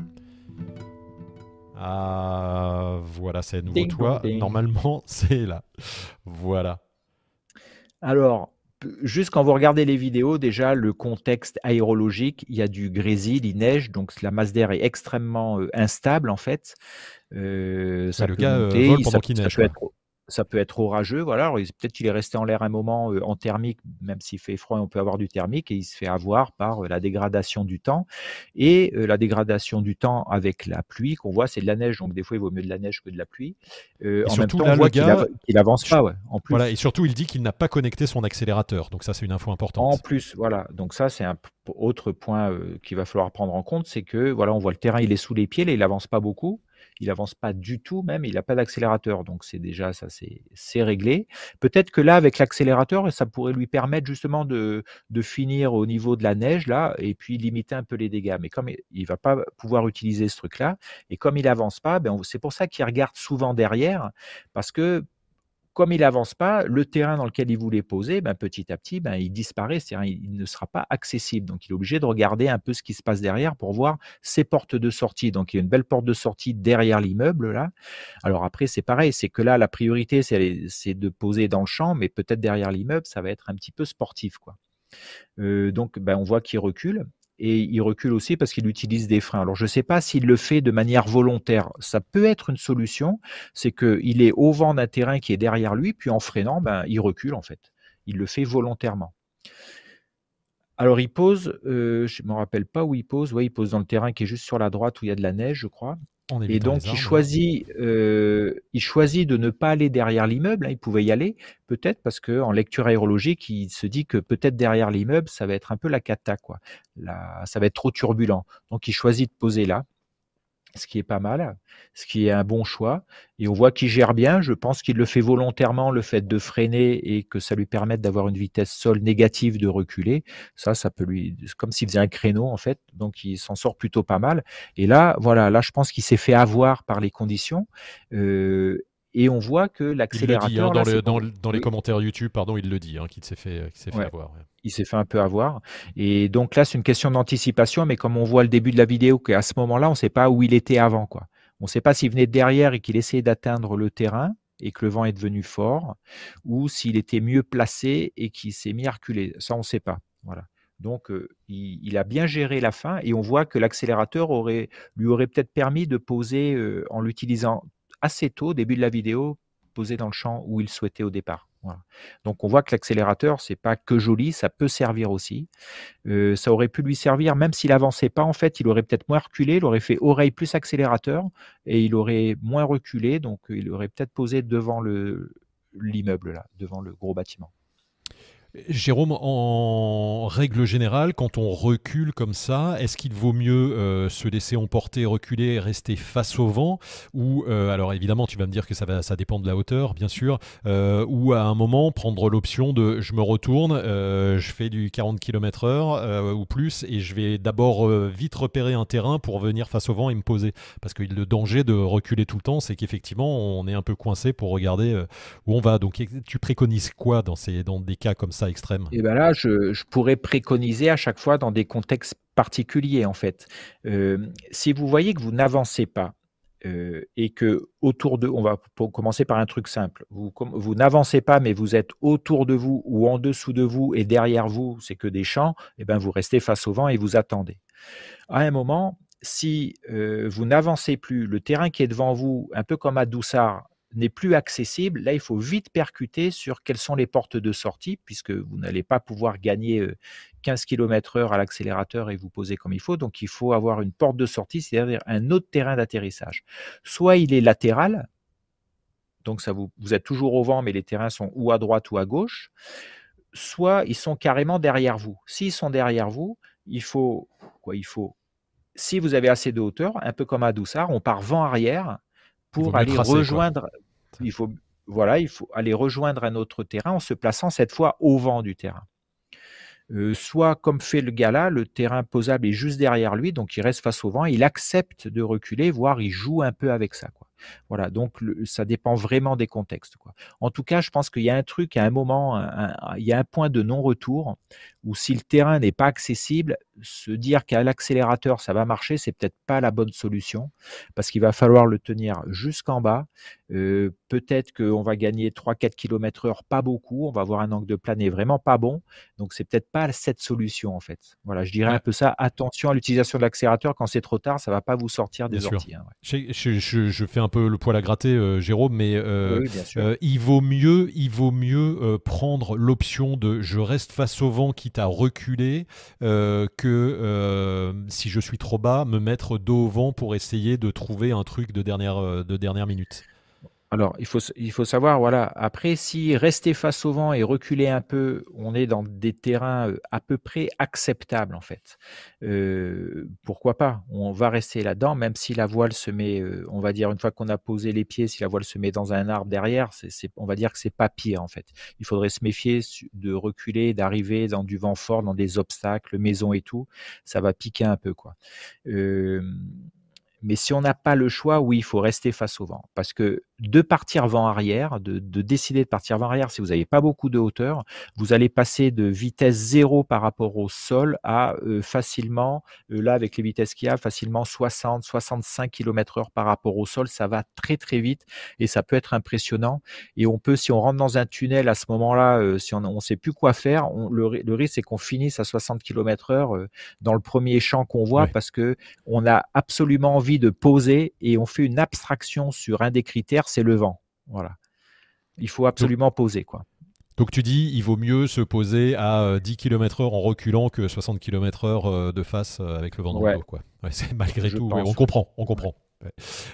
S1: Ah, voilà, c'est à nouveau toi. Normalement, (laughs) c'est là. Voilà.
S2: Alors, juste quand vous regardez les vidéos, déjà le contexte aérologique, il y a du grésil, il neige, donc la masse d'air est extrêmement euh, instable en fait.
S1: Euh, ça le peut gars, monter, euh, ça, neige,
S2: peut être, ça peut être orageux. Voilà, peut-être qu'il est resté en l'air un moment euh, en thermique, même s'il fait froid, on peut avoir du thermique et il se fait avoir par euh, la dégradation du temps. Et euh, la dégradation du temps avec la pluie qu'on voit, c'est de la neige. Donc des fois, il vaut mieux de la neige que de la pluie.
S1: en même temps, on voit qu'il
S2: n'avance pas. en plus.
S1: Voilà, et surtout, il dit qu'il n'a pas connecté son accélérateur. Donc ça, c'est une info importante.
S2: En plus, voilà. Donc ça, c'est un autre point qu'il va falloir prendre en compte, c'est que voilà, on voit le terrain, il est sous les pieds, là, il n'avance pas beaucoup il avance pas du tout même, il n'a pas d'accélérateur. Donc c'est déjà ça, c'est réglé. Peut-être que là, avec l'accélérateur, ça pourrait lui permettre justement de, finir au niveau de la neige là, et puis limiter un peu les dégâts. Mais comme il va pas pouvoir utiliser ce truc-là, et comme il avance pas, ben c'est pour ça qu'il regarde souvent derrière, parce que comme il n'avance pas, le terrain dans lequel il voulait poser, ben, petit à petit, ben, il disparaît, c'est-à-dire il ne sera pas accessible. Donc il est obligé de regarder un peu ce qui se passe derrière pour voir ses portes de sortie. Donc il y a une belle porte de sortie derrière l'immeuble là. Alors après c'est pareil, c'est que là la priorité c'est de poser dans le champ, mais peut-être derrière l'immeuble ça va être un petit peu sportif quoi. donc, ben, on voit qu'il recule et il recule aussi parce qu'il utilise des freins. Alors je ne sais pas s'il le fait de manière volontaire. Ça peut être une solution, c'est qu'il est au vent d'un terrain qui est derrière lui, puis en freinant, ben, il recule en fait. Il le fait volontairement. Alors il pose, euh, je ne me rappelle pas où il pose, ouais, il pose dans le terrain qui est juste sur la droite où il y a de la neige, je crois. Et donc, il choisit, euh, il choisit de ne pas aller derrière l'immeuble. Hein, il pouvait y aller, peut-être, parce qu'en lecture aérologique, il se dit que peut-être derrière l'immeuble, ça va être un peu la cata, quoi. ça va être trop turbulent. Donc, il choisit de poser là ce qui est pas mal, ce qui est un bon choix. Et on voit qu'il gère bien. Je pense qu'il le fait volontairement, le fait de freiner et que ça lui permette d'avoir une vitesse sol négative de reculer. Ça, ça peut lui, comme s'il faisait un créneau en fait. Donc il s'en sort plutôt pas mal. Et là, voilà, là je pense qu'il s'est fait avoir par les conditions. Euh, et on voit que l'accélérateur.
S1: Hein, dans, dans, les commentaires YouTube, pardon, il le dit, hein, qu'il s'est fait, s'est fait avoir.
S2: Il s'est fait un peu avoir. Et donc là, c'est une question d'anticipation, mais comme on voit le début de la vidéo, qu'à ce moment-là, on ne sait pas où il était avant. Quoi. On ne sait pas s'il venait de derrière et qu'il essayait d'atteindre le terrain et que le vent est devenu fort, ou s'il était mieux placé et qu'il s'est mis à reculer. Ça, on ne sait pas. Voilà. Donc, euh, il, a bien géré la fin et on voit que l'accélérateur aurait, lui aurait peut-être permis de poser euh, en l'utilisant assez tôt, au début de la vidéo, posé dans le champ où il souhaitait au départ. Donc on voit que l'accélérateur, c'est pas que joli, ça peut servir aussi. Euh, ça aurait pu lui servir, même s'il avançait pas, en fait, il aurait peut-être moins reculé, il aurait fait oreille plus accélérateur et il aurait moins reculé, donc il aurait peut-être posé devant l'immeuble là, devant le gros bâtiment.
S1: Jérôme, en règle générale, quand on recule comme ça, est-ce qu'il vaut mieux euh, se laisser emporter, reculer, rester face au vent Ou, euh, alors évidemment, tu vas me dire que ça, va, ça dépend de la hauteur, bien sûr, euh, ou à un moment prendre l'option de je me retourne, je fais du 40 km/h ou plus, et je vais d'abord vite repérer un terrain pour venir face au vent et me poser. Parce que le danger de reculer tout le temps, c'est qu'effectivement, on est un peu coincé pour regarder où on va. Donc, tu préconises quoi dans, ces, dans des cas comme ça? Extrême
S2: Et ben là, je, pourrais préconiser à chaque fois dans des contextes particuliers, en fait. Euh, si vous voyez que vous n'avancez pas, euh, et que autour de, on va commencer par un truc simple. Vous, vous n'avancez pas, mais vous êtes autour de vous ou en dessous de vous et derrière vous, c'est que des champs. Et eh ben vous restez face au vent et vous attendez. À un moment, si euh, vous n'avancez plus, le terrain qui est devant vous, un peu comme à Doussard, n'est plus accessible, là, il faut vite percuter sur quelles sont les portes de sortie, puisque vous n'allez pas pouvoir gagner 15 km/h à l'accélérateur et vous poser comme il faut. Donc, il faut avoir une porte de sortie, c'est-à-dire un autre terrain d'atterrissage. Soit il est latéral, donc ça vous, vous êtes toujours au vent, mais les terrains sont ou à droite ou à gauche, soit ils sont carrément derrière vous. S'ils sont derrière vous, il faut quoi Il faut, si vous avez assez de hauteur, un peu comme à Doussard, on part vent arrière pour aller rejoindre. Il faut, voilà, il faut aller rejoindre un autre terrain en se plaçant cette fois au vent du terrain. Euh, soit comme fait le gars là, le terrain posable est juste derrière lui, donc il reste face au vent, il accepte de reculer, voire il joue un peu avec ça. Quoi. Voilà, donc ça dépend vraiment des contextes. Quoi. En tout cas, je pense qu'il y a un truc, à un moment, il y a un point de non-retour où si le terrain n'est pas accessible, se dire qu'à l'accélérateur ça va marcher, c'est peut-être pas la bonne solution parce qu'il va falloir le tenir jusqu'en bas. Euh, peut-être qu'on va gagner 3-4 km heure, pas beaucoup, on va avoir un angle de planée vraiment pas bon. Donc c'est peut-être pas cette solution en fait. Voilà, je dirais un peu ça. Attention à l'utilisation de l'accélérateur quand c'est trop tard, ça va pas vous sortir des orties. Hein,
S1: je, fais un peu le poil à gratter, euh, Jérôme, mais euh, il vaut mieux, il vaut mieux prendre l'option de je reste face au vent quitte à reculer que euh, si je suis trop bas, me mettre dos au vent pour essayer de trouver un truc de dernière, euh, de dernière minute
S2: alors, il faut, il faut savoir, voilà, après, si rester face au vent et reculer un peu, on est dans des terrains euh, à peu près acceptables, en fait. Euh, pourquoi pas? On va rester là-dedans, même si la voile se met, euh, on va dire, une fois qu'on a posé les pieds, si la voile se met dans un arbre derrière, c'est, on va dire que c'est pas pire, en fait. Il faudrait se méfier de reculer, d'arriver dans du vent fort, dans des obstacles, maisons et tout. Ça va piquer un peu, quoi. Mais si on n'a pas le choix, oui, il faut rester face au vent. Parce que de partir vent arrière, de, décider de partir vent arrière, si vous n'avez pas beaucoup de hauteur, vous allez passer de vitesse zéro par rapport au sol à euh, facilement, euh, là avec les vitesses qu'il y a, facilement 60, 65 km heure par rapport au sol. Ça va très très vite et ça peut être impressionnant. Et on peut, si on rentre dans un tunnel à ce moment-là, euh, si on ne sait plus quoi faire, le, risque c'est qu'on finisse à 60 km heure dans le premier champ qu'on voit parce que on a absolument envie de poser et on fait une abstraction sur un des critères, c'est le vent. Voilà. Il faut absolument poser, quoi.
S1: Donc tu dis, il vaut mieux se poser à 10 km/h en reculant que 60 km/h euh, de face euh, avec le vent dans le dos. Quoi. c'est malgré tout, on comprend, on comprend.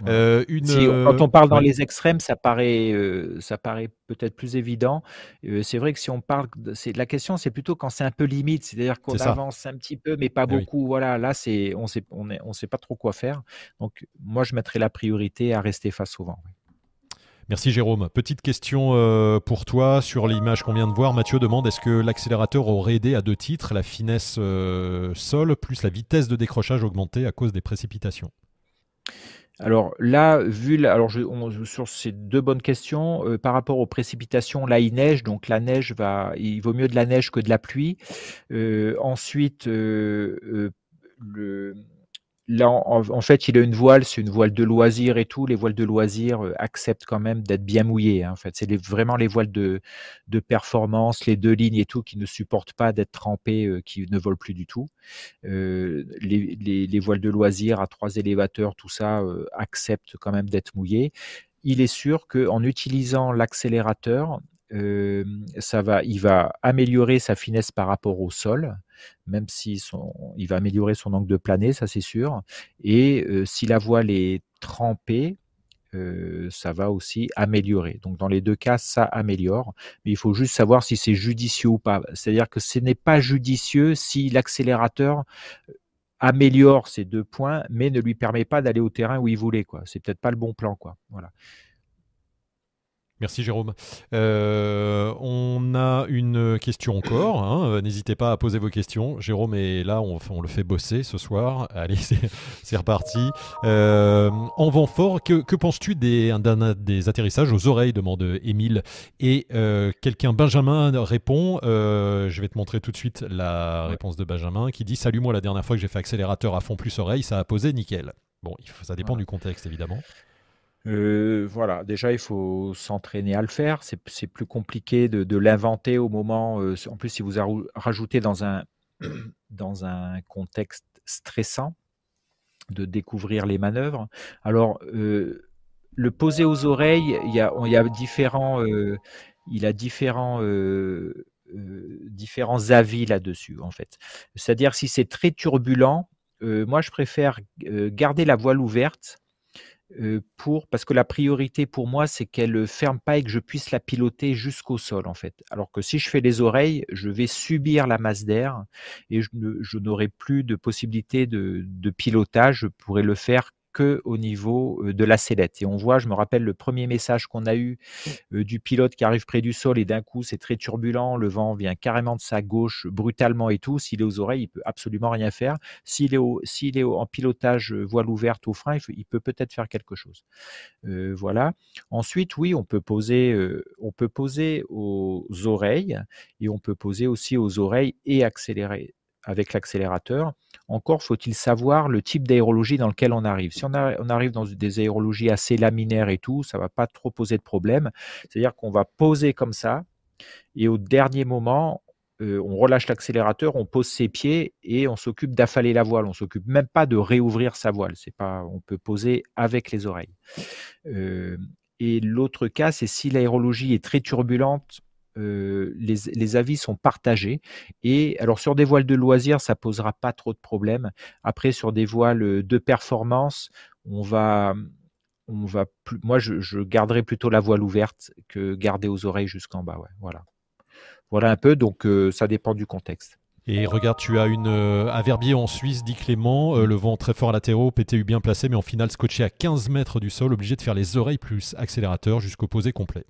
S2: Euh, une, quand on parle dans les extrêmes, ça paraît, euh, ça paraît peut-être plus évident. Euh, c'est vrai que si on parle, c'est la question, c'est plutôt quand c'est un peu limite, c'est-à-dire qu'on avance un petit peu, mais pas eh beaucoup. Voilà, là, c'est, on sait, on, est, on sait pas trop quoi faire. Donc, moi, je mettrais la priorité à rester face au vent.
S1: Merci Jérôme. Petite question pour toi sur l'image qu'on vient de voir. Mathieu demande est-ce que l'accélérateur aurait aidé à deux titres, la finesse sol plus la vitesse de décrochage augmentée à cause des précipitations?
S2: Alors là, vu alors je, sur ces deux bonnes questions, euh, par rapport aux précipitations, là il neige, donc la neige va, il vaut mieux de la neige que de la pluie. Euh, ensuite, euh, le, En, fait, il a une voile, c'est une voile de loisir et tout. Les voiles de loisir euh, acceptent quand même d'être bien mouillées. Hein, en fait, c'est vraiment les voiles de, de, performance, les deux lignes et tout, qui ne supportent pas d'être trempées, euh, qui ne volent plus du tout. Euh, les, les, les, voiles de loisir à trois élévateurs, tout ça, acceptent quand même d'être mouillées. Il est sûr qu'en utilisant l'accélérateur, ça va, il va améliorer sa finesse par rapport au sol, même si il va améliorer son angle de planer, ça c'est sûr. Et si la voile est trempée, ça va aussi améliorer. Donc dans les deux cas, ça améliore, mais il faut juste savoir si c'est judicieux ou pas. C'est-à-dire que ce n'est pas judicieux si l'accélérateur améliore ces deux points, mais ne lui permet pas d'aller au terrain où il voulait. Quoi. C'est peut-être pas le bon plan. Quoi. Voilà.
S1: Merci Jérôme. Euh, a une question encore. Hein. Euh, n'hésitez pas à poser vos questions. Jérôme est là, on, le fait bosser ce soir. (laughs) Allez, c'est reparti. Euh, en vent fort, que, penses-tu des, des, atterrissages aux oreilles demande Émile. Et quelqu'un, Benjamin, répond. je vais te montrer tout de suite la réponse de Benjamin qui dit Salut, moi, la dernière fois que j'ai fait accélérateur à fond plus oreille, ça a posé nickel. Bon, ça dépend du contexte évidemment.
S2: Euh, voilà, déjà il faut s'entraîner à le faire. C'est plus compliqué de, l'inventer au moment. Euh, en plus, si vous rajoutez dans un, (clears throat) dans un contexte stressant, de découvrir les manœuvres. Alors, euh, le poser aux oreilles, il y a, différents, il a différents, différents avis là-dessus, en fait. C'est-à-dire, si c'est très turbulent, moi je préfère garder la voile ouverte pour parce que la priorité pour moi, c'est qu'elle ferme pas et que je puisse la piloter jusqu'au sol, en fait. Alors que si je fais les oreilles, je vais subir la masse d'air et je, n'aurai plus de possibilité de, de pilotage. Je pourrais le faire que au niveau de la sellette. Et on voit, je me rappelle le premier message qu'on a eu du pilote qui arrive près du sol et d'un coup c'est très turbulent, le vent vient carrément de sa gauche brutalement et tout. S'il est aux oreilles, il peut absolument rien faire. S'il est, au, s'il est en pilotage voile ouverte au frein, il, peut peut-être faire quelque chose. voilà. Ensuite, oui, on peut poser, on peut poser aux oreilles et on peut poser aussi aux oreilles et accélérer avec l'accélérateur. Encore faut-il savoir le type d'aérologie dans lequel on arrive. Si on, arrive dans des aérologies assez laminaires et tout, ça va pas trop poser de problème. C'est-à-dire qu'on va poser comme ça et au dernier moment, euh, on relâche l'accélérateur, on pose ses pieds et on s'occupe d'affaler la voile. On s'occupe même pas de réouvrir sa voile. C'est pas, on peut poser avec les oreilles. Euh, et l'autre cas, c'est si l'aérologie est très turbulente les, avis sont partagés. Et alors sur des voiles de loisirs, ça posera pas trop de problèmes. Après, sur des voiles de performance, on va, on va plus, moi, je, garderai plutôt la voile ouverte que garder aux oreilles jusqu'en bas. Voilà. Voilà un peu. Donc, ça dépend du contexte.
S1: Et regarde, tu as une à Verbier en Suisse, dit Clément, le vent très fort à latéraux, PTU bien placé, mais en finale scotché à 15 mètres du sol, obligé de faire les oreilles plus accélérateur jusqu'au posé complet.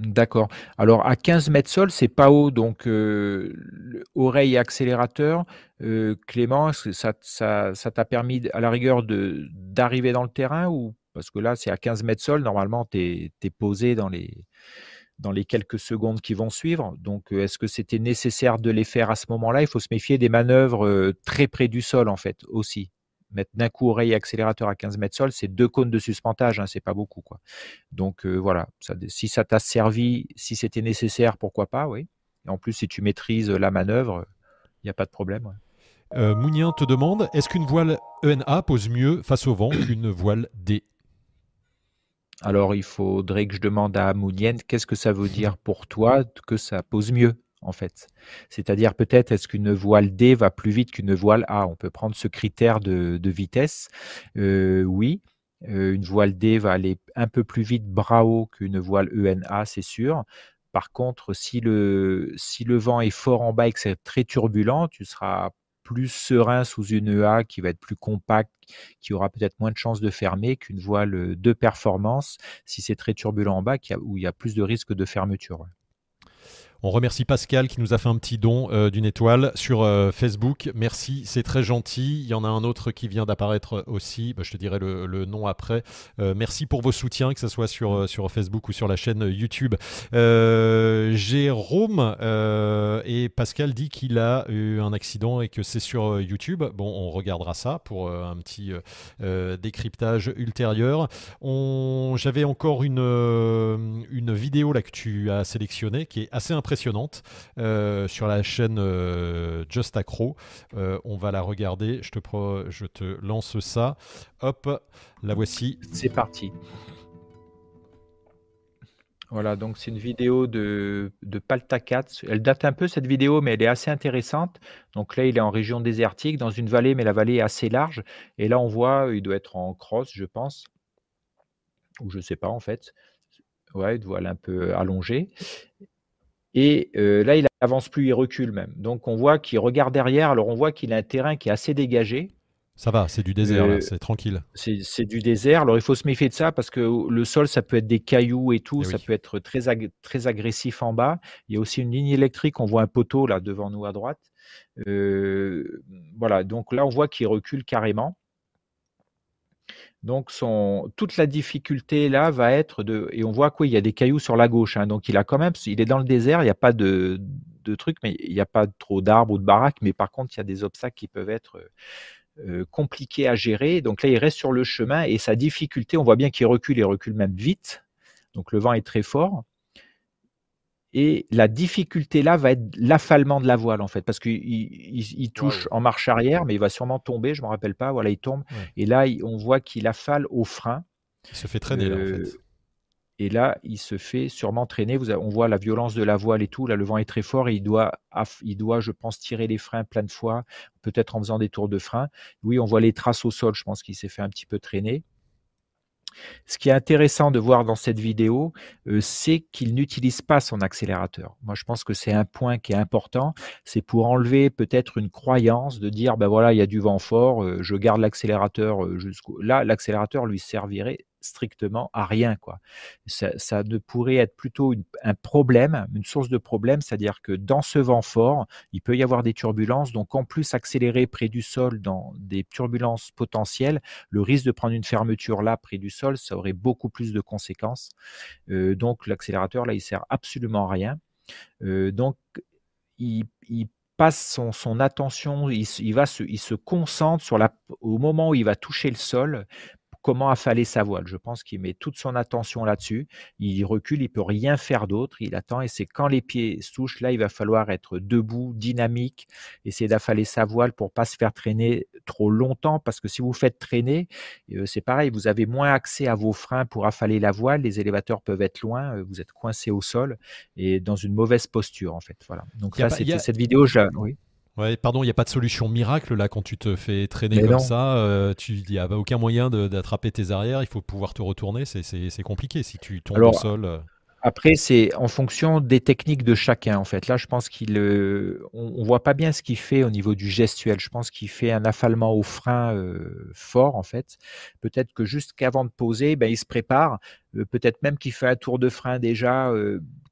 S2: D'accord. Alors à 15 mètres sol, c'est pas haut, donc oreille et accélérateur. Clément, ça, t'a permis à la rigueur d'arriver dans le terrain ou parce que là c'est à 15 mètres sol, normalement tu es, posé dans les dans les quelques secondes qui vont suivre. Donc est-ce que c'était nécessaire de les faire à ce moment-là? Il faut se méfier des manœuvres très près du sol en fait aussi mettre d'un coup oreille et accélérateur à 15 mètres sol, c'est deux cônes de suspentage, hein, c'est pas beaucoup. Quoi. Donc euh, voilà, si ça t'a servi, si c'était nécessaire, pourquoi pas, oui. Et en plus, si tu maîtrises la manœuvre, il n'y a pas de problème.
S1: Euh, Mounien te demande est-ce qu'une voile ENA pose mieux face au vent qu'une voile D?
S2: Alors il faudrait que je demande à Mounien qu'est-ce que ça veut dire pour toi que ça pose mieux? En fait. C'est-à-dire peut-être est-ce qu'une voile D va plus vite qu'une voile A? On peut prendre ce critère de, vitesse. Euh, oui, euh, une voile D va aller un peu plus vite bras haut qu'une voile ENA, c'est sûr. Par contre, si le, si le vent est fort en bas et que c'est très turbulent, tu seras plus serein sous une EA qui va être plus compacte, qui aura peut-être moins de chances de fermer qu'une voile de performance si c'est très turbulent en bas où il y a plus de risques de fermeture.
S1: On remercie Pascal qui nous a fait un petit don euh, d'une étoile sur euh, Facebook. Merci, c'est très gentil. Il y en a un autre qui vient d'apparaître aussi. Bah, je te dirai le, nom après. Euh, merci pour vos soutiens, que ce soit sur, Facebook ou sur la chaîne YouTube. Jérôme et Pascal dit qu'il a eu un accident et que c'est sur YouTube. Bon, on regardera ça pour un petit décryptage ultérieur. J'avais encore une, une vidéo là que tu as sélectionnée qui est assez impressionnante euh, sur la chaîne euh, Just Acro. Euh, on va la regarder. Je te, je te lance ça. Hop, la voici.
S2: C'est parti. Voilà, donc c'est une vidéo de, de Paltacat. Elle date un peu cette vidéo, mais elle est assez intéressante. Donc là, il est en région désertique, dans une vallée, mais la vallée est assez large. Et là, on voit, il doit être en crosse, je pense. Ou je sais pas, en fait. Ouais, il doit aller un peu allongé. Et là, il avance plus, il recule même. Donc on voit qu'il regarde derrière. Alors on voit qu'il a un terrain qui est assez dégagé.
S1: Ça va, c'est du désert, c'est tranquille.
S2: C'est du désert. Alors il faut se méfier de ça parce que le sol, ça peut être des cailloux et tout, eh ça peut être très, très agressif en bas. Il y a aussi une ligne électrique, on voit un poteau là devant nous à droite. voilà, donc là on voit qu'il recule carrément. Donc, toute la difficulté là va être de. Et on voit qu'il y a des cailloux sur la gauche. Hein, donc, il a quand même. Il est dans le désert, il n'y a pas de, de trucs, mais il n'y a pas trop d'arbres ou de baraques. Mais par contre, il y a des obstacles qui peuvent être euh, compliqués à gérer. Donc là, il reste sur le chemin et sa difficulté, on voit bien qu'il recule, il recule même vite. Donc, le vent est très fort. Et la difficulté là va être l'affalement de la voile en fait, parce qu'il touche en marche arrière, mais il va sûrement tomber, je ne me rappelle pas, voilà, il tombe. Et là, on voit qu'il affale au frein.
S1: Il se fait traîner là en fait. Euh,
S2: et là, il se fait sûrement traîner. Vous on voit la violence de la voile et tout. Là, le vent est très fort et il doit, il doit, je pense, tirer les freins plein de fois, peut-être en faisant des tours de frein. Oui, on voit les traces au sol. Je pense qu'il s'est fait un petit peu traîner. Ce qui est intéressant de voir dans cette vidéo, euh, c'est qu'il n'utilise pas son accélérateur. Moi, je pense que c'est un point qui est important. C'est pour enlever peut-être une croyance de dire, ben voilà, il y a du vent fort, euh, je garde l'accélérateur euh, jusqu'au. Là, l'accélérateur lui servirait strictement à rien. Quoi. Ça, ne pourrait être plutôt un problème, une source de problème, c'est-à-dire que dans ce vent fort, il peut y avoir des turbulences. Donc en plus accélérer près du sol dans des turbulences potentielles, le risque de prendre une fermeture là près du sol, ça aurait beaucoup plus de conséquences. Euh, donc l'accélérateur là, il sert absolument à rien. Euh, donc il, passe son, attention, il, va se, il se concentre sur la, au moment où il va toucher le sol, comment affaler sa voile. Je pense qu'il met toute son attention là-dessus. Il recule, il peut rien faire d'autre. Il attend et c'est quand les pieds se touchent, là, il va falloir être debout, dynamique, essayer d'affaler sa voile pour pas se faire traîner trop longtemps parce que si vous faites traîner, euh, c'est pareil, vous avez moins accès à vos freins pour affaler la voile. Les élévateurs peuvent être loin, euh, vous êtes coincé au sol et dans une mauvaise posture en fait. Voilà. Donc là, c'était cette vidéo. Je... Oui.
S1: Ouais, pardon, il n'y a pas de solution miracle là quand tu te fais traîner comme ça. Euh, il n'y a aucun moyen d'attraper tes arrières. Il faut pouvoir te retourner. C'est compliqué si tu tombes au sol. Euh.
S2: Après, c'est en fonction des techniques de chacun, en fait. Là, je pense qu'il, euh, on, voit pas bien ce qu'il fait au niveau du gestuel. Je pense qu'il fait un affalement au frein euh, fort, en fait. Peut-être que juste qu'avant de poser, ben, il se prépare. Peut-être même qu'il fait un tour de frein déjà,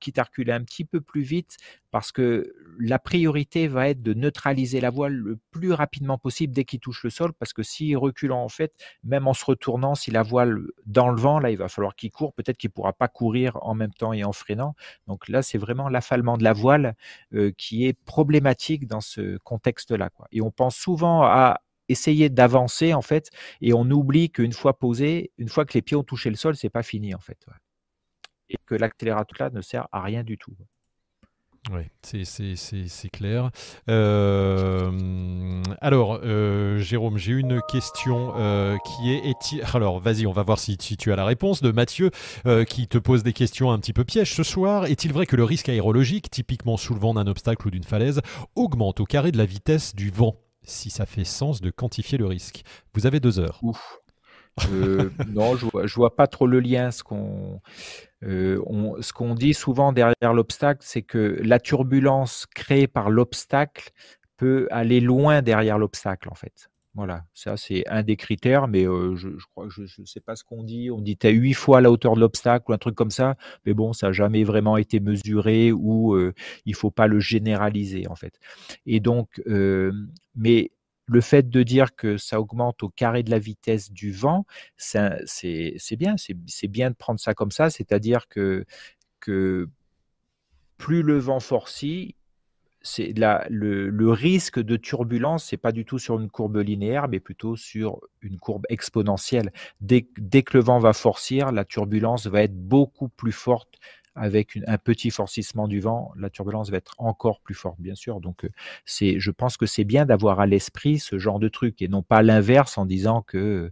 S2: quitte à reculer un petit peu plus vite, parce que la priorité va être de neutraliser la voile le plus rapidement possible dès qu'il touche le sol, parce que s'il recule en fait, même en se retournant, si la voile dans le vent, là, il va falloir qu'il court. Peut-être qu'il pourra pas courir en même temps et en freinant. Donc là, c'est vraiment l'affalement de la voile euh, qui est problématique dans ce contexte-là. Et on pense souvent à essayer d'avancer en fait, et on oublie qu'une fois posé, une fois que les pieds ont touché le sol, c'est pas fini en fait. Et que l'accélérateur là ne sert à rien du tout.
S1: Oui, c'est clair. Euh, alors, euh, Jérôme, j'ai une question euh, qui est, est (laughs) alors vas-y, on va voir si, tu as la réponse de Mathieu qui te pose des questions un petit peu pièges ce soir. Est-il vrai que le risque aérologique, typiquement sous le vent d'un obstacle ou d'une falaise, augmente au carré de la vitesse du vent? Si ça fait sens de quantifier le risque. Vous avez deux heures.
S2: Ouf. (laughs) non, je vois, vois pas trop le lien. Ce qu'on euh, ce qu'on dit souvent derrière l'obstacle, c'est que la turbulence créée par l'obstacle peut aller loin derrière l'obstacle, en fait. Voilà, ça c'est un des critères, mais euh, je, crois, je ne sais pas ce qu'on dit. On dit tu as huit fois la hauteur de l'obstacle ou un truc comme ça, mais bon, ça n'a jamais vraiment été mesuré ou euh, il faut pas le généraliser en fait. Et donc, mais le fait de dire que ça augmente au carré de la vitesse du vent, c'est bien, c'est bien de prendre ça comme ça, c'est-à-dire que, plus le vent forcit, le, risque de turbulence, c'est pas du tout sur une courbe linéaire, mais plutôt sur une courbe exponentielle. Dès, dès, que le vent va forcir, la turbulence va être beaucoup plus forte avec un petit forcissement du vent, la turbulence va être encore plus forte, bien sûr. Donc, euh, c'est, je pense que c'est bien d'avoir à l'esprit ce genre de truc et non pas l'inverse en disant que,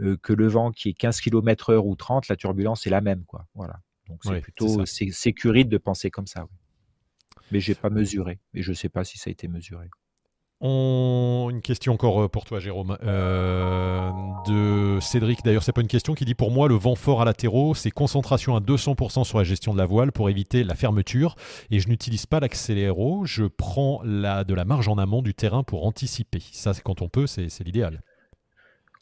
S2: euh, que le vent qui est 15 km heure ou 30, la turbulence est la même, quoi. Voilà. Donc, c'est plutôt sécurité de penser comme ça. Oui. Mais j'ai pas mesuré et je sais pas si ça a été mesuré.
S1: Une question encore euh, pour toi, Jérôme. Euh, de Cédric, d'ailleurs, c'est pas une question qui dit Pour moi, le vent fort à latéraux, c'est concentration à 200% sur la gestion de la voile pour éviter la fermeture. Et je n'utilise pas l'accéléro, je prends de la marge en amont du terrain pour anticiper. Ça, quand on peut, c'est l'idéal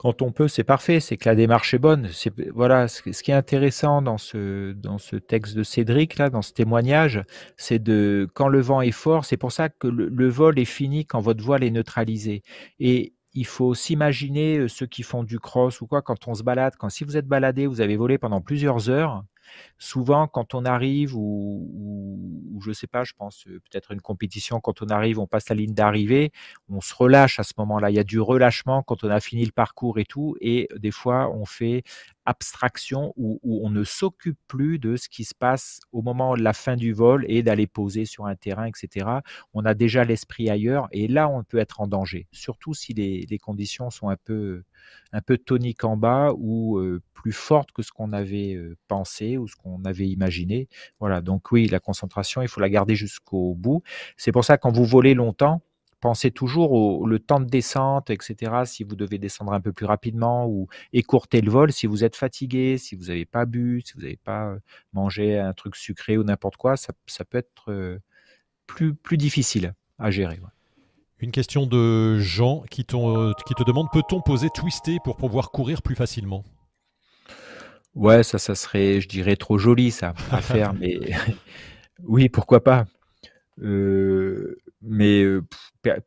S2: quand on peut, c'est parfait, c'est que la démarche est bonne. voilà, ce, qui est intéressant dans ce, dans ce texte de Cédric, là, dans ce témoignage, c'est de quand le vent est fort, c'est pour ça que le, vol est fini quand votre voile est neutralisée. Et il faut s'imaginer euh, ceux qui font du cross ou quoi, quand on se balade, quand si vous êtes baladé, vous avez volé pendant plusieurs heures, souvent quand on arrive ou, ou, je sais pas, je pense euh, peut-être une compétition, quand on arrive, on passe la ligne d'arrivée, on se relâche à ce moment-là. Il y a du relâchement quand on a fini le parcours et tout, et des fois on fait abstraction où, on ne s'occupe plus de ce qui se passe au moment de la fin du vol et d'aller poser sur un terrain, etc. On a déjà l'esprit ailleurs et là on peut être en danger, surtout si les, conditions sont un peu un peu toniques en bas ou euh, plus fortes que ce qu'on avait euh, pensé ou ce qu'on avait imaginé. Voilà, donc oui, la concentration, il faut la garder jusqu'au bout. C'est pour ça quand vous volez longtemps, pensez toujours au le temps de descente, etc. Si vous devez descendre un peu plus rapidement ou écourter le vol, si vous êtes fatigué, si vous n'avez pas bu, si vous n'avez pas euh, mangé un truc sucré ou n'importe quoi, ça, peut être euh, plus, plus difficile à gérer.
S1: Une question de Jean qui, qui te demande peut-on poser twisté pour pouvoir courir plus facilement?
S2: Ouais, ça, ça serait, je dirais, trop joli ça à faire, (laughs) mais (laughs) oui, pourquoi pas. Mais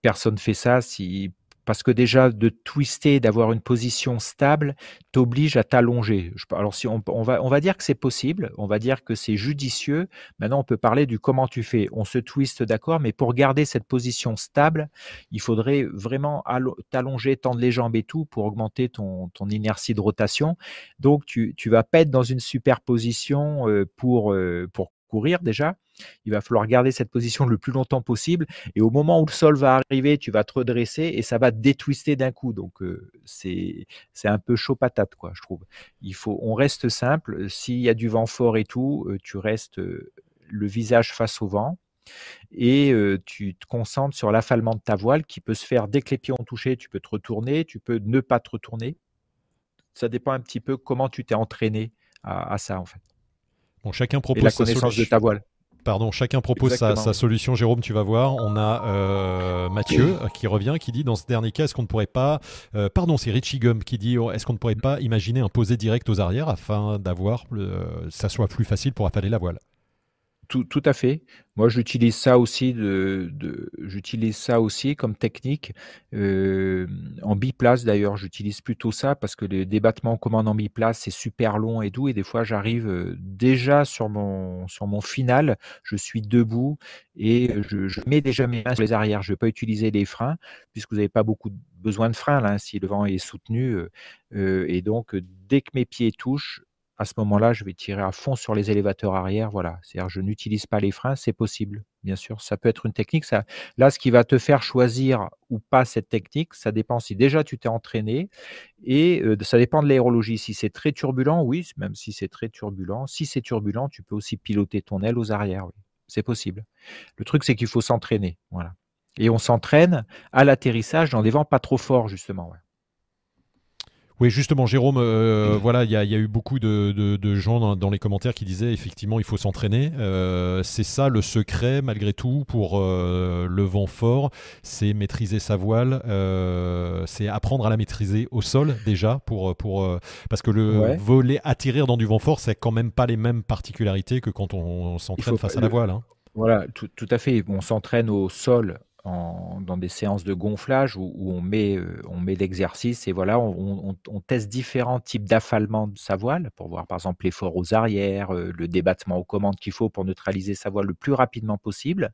S2: personne fait ça si parce que déjà de twister, d'avoir une position stable, t'oblige à t'allonger. Alors si on, va, dire que c'est possible, on va dire que c'est judicieux. Maintenant, on peut parler du comment tu fais. On se twiste, d'accord, mais pour garder cette position stable, il faudrait vraiment t'allonger, tendre les jambes et tout pour augmenter ton, ton inertie de rotation. Donc, tu, tu vas pas être dans une superposition pour, pour courir déjà. Il va falloir garder cette position le plus longtemps possible. Et au moment où le sol va arriver, tu vas te redresser et ça va te détwister d'un coup. Donc euh, c'est un peu chaud patate quoi, je trouve. On reste simple. S'il y a du vent fort et tout, euh, tu restes euh, le visage face au vent et tu te concentres sur l'affalement de ta voile qui peut se faire dès que les pieds ont touché. Tu peux te retourner, tu peux ne pas te retourner. Ça dépend un petit peu comment tu t'es entraîné à ça en fait
S1: Bon, chacun propose
S2: la connaissance de ta voile.
S1: Pardon, chacun propose sa, solution. Jérôme, tu vas voir. On a euh, Mathieu qui revient, qui dit dans ce dernier cas, est-ce qu'on ne pourrait pas. Euh, pardon, c'est Richie Gum qui dit oh, est-ce qu'on ne pourrait pas imaginer un posé direct aux arrières afin d'avoir. ça soit plus facile pour affaler la voile?
S2: Tout, tout, à fait. Moi, j'utilise ça aussi de, j'utilise ça aussi comme technique euh, en biplace d'ailleurs. J'utilise plutôt ça parce que le débattement en commande en biplace c'est super long et doux et des fois j'arrive euh, déjà sur mon sur mon final, je suis debout et je, mets déjà mes mains sur les arrières. Je ne vais pas utiliser les freins puisque vous n'avez pas beaucoup besoin de freins là, hein, si le vent est soutenu euh et donc dès que mes pieds touchent, à ce moment-là, je vais tirer à fond sur les élévateurs arrière. Voilà, c'est-à-dire je n'utilise pas les freins, c'est possible, bien sûr. Ça peut être une technique. Ça, là, ce qui va te faire choisir ou pas cette technique, ça dépend si déjà tu t'es entraîné et euh, ça dépend de l'aérologie. Si c'est très turbulent, oui, même si c'est très turbulent. Si c'est turbulent, tu peux aussi piloter ton aile aux arrières. C'est possible. Le truc, c'est qu'il faut s'entraîner. Voilà. Et on s'entraîne à l'atterrissage dans des vents pas trop forts, justement.
S1: Oui, justement, Jérôme, euh, voilà, il y, a eu beaucoup de, gens dans, les commentaires qui disaient effectivement il faut s'entraîner. Euh, c'est ça le secret, malgré tout, pour euh, le vent fort, c'est maîtriser sa voile, c'est apprendre à la maîtriser au sol déjà, pour, pour, parce que le voler, atterrir dans du vent fort, c'est quand même pas les mêmes particularités que quand on, s'entraîne face à la voile. Hein.
S2: Voilà, tout, tout, à fait. On s'entraîne au sol dans des séances de gonflage où, on met, euh, met l'exercice et voilà, on, teste différents types d'affalement de sa voile pour voir par exemple l'effort aux arrières, euh, le débattement aux commandes qu'il faut pour neutraliser sa voile le plus rapidement possible.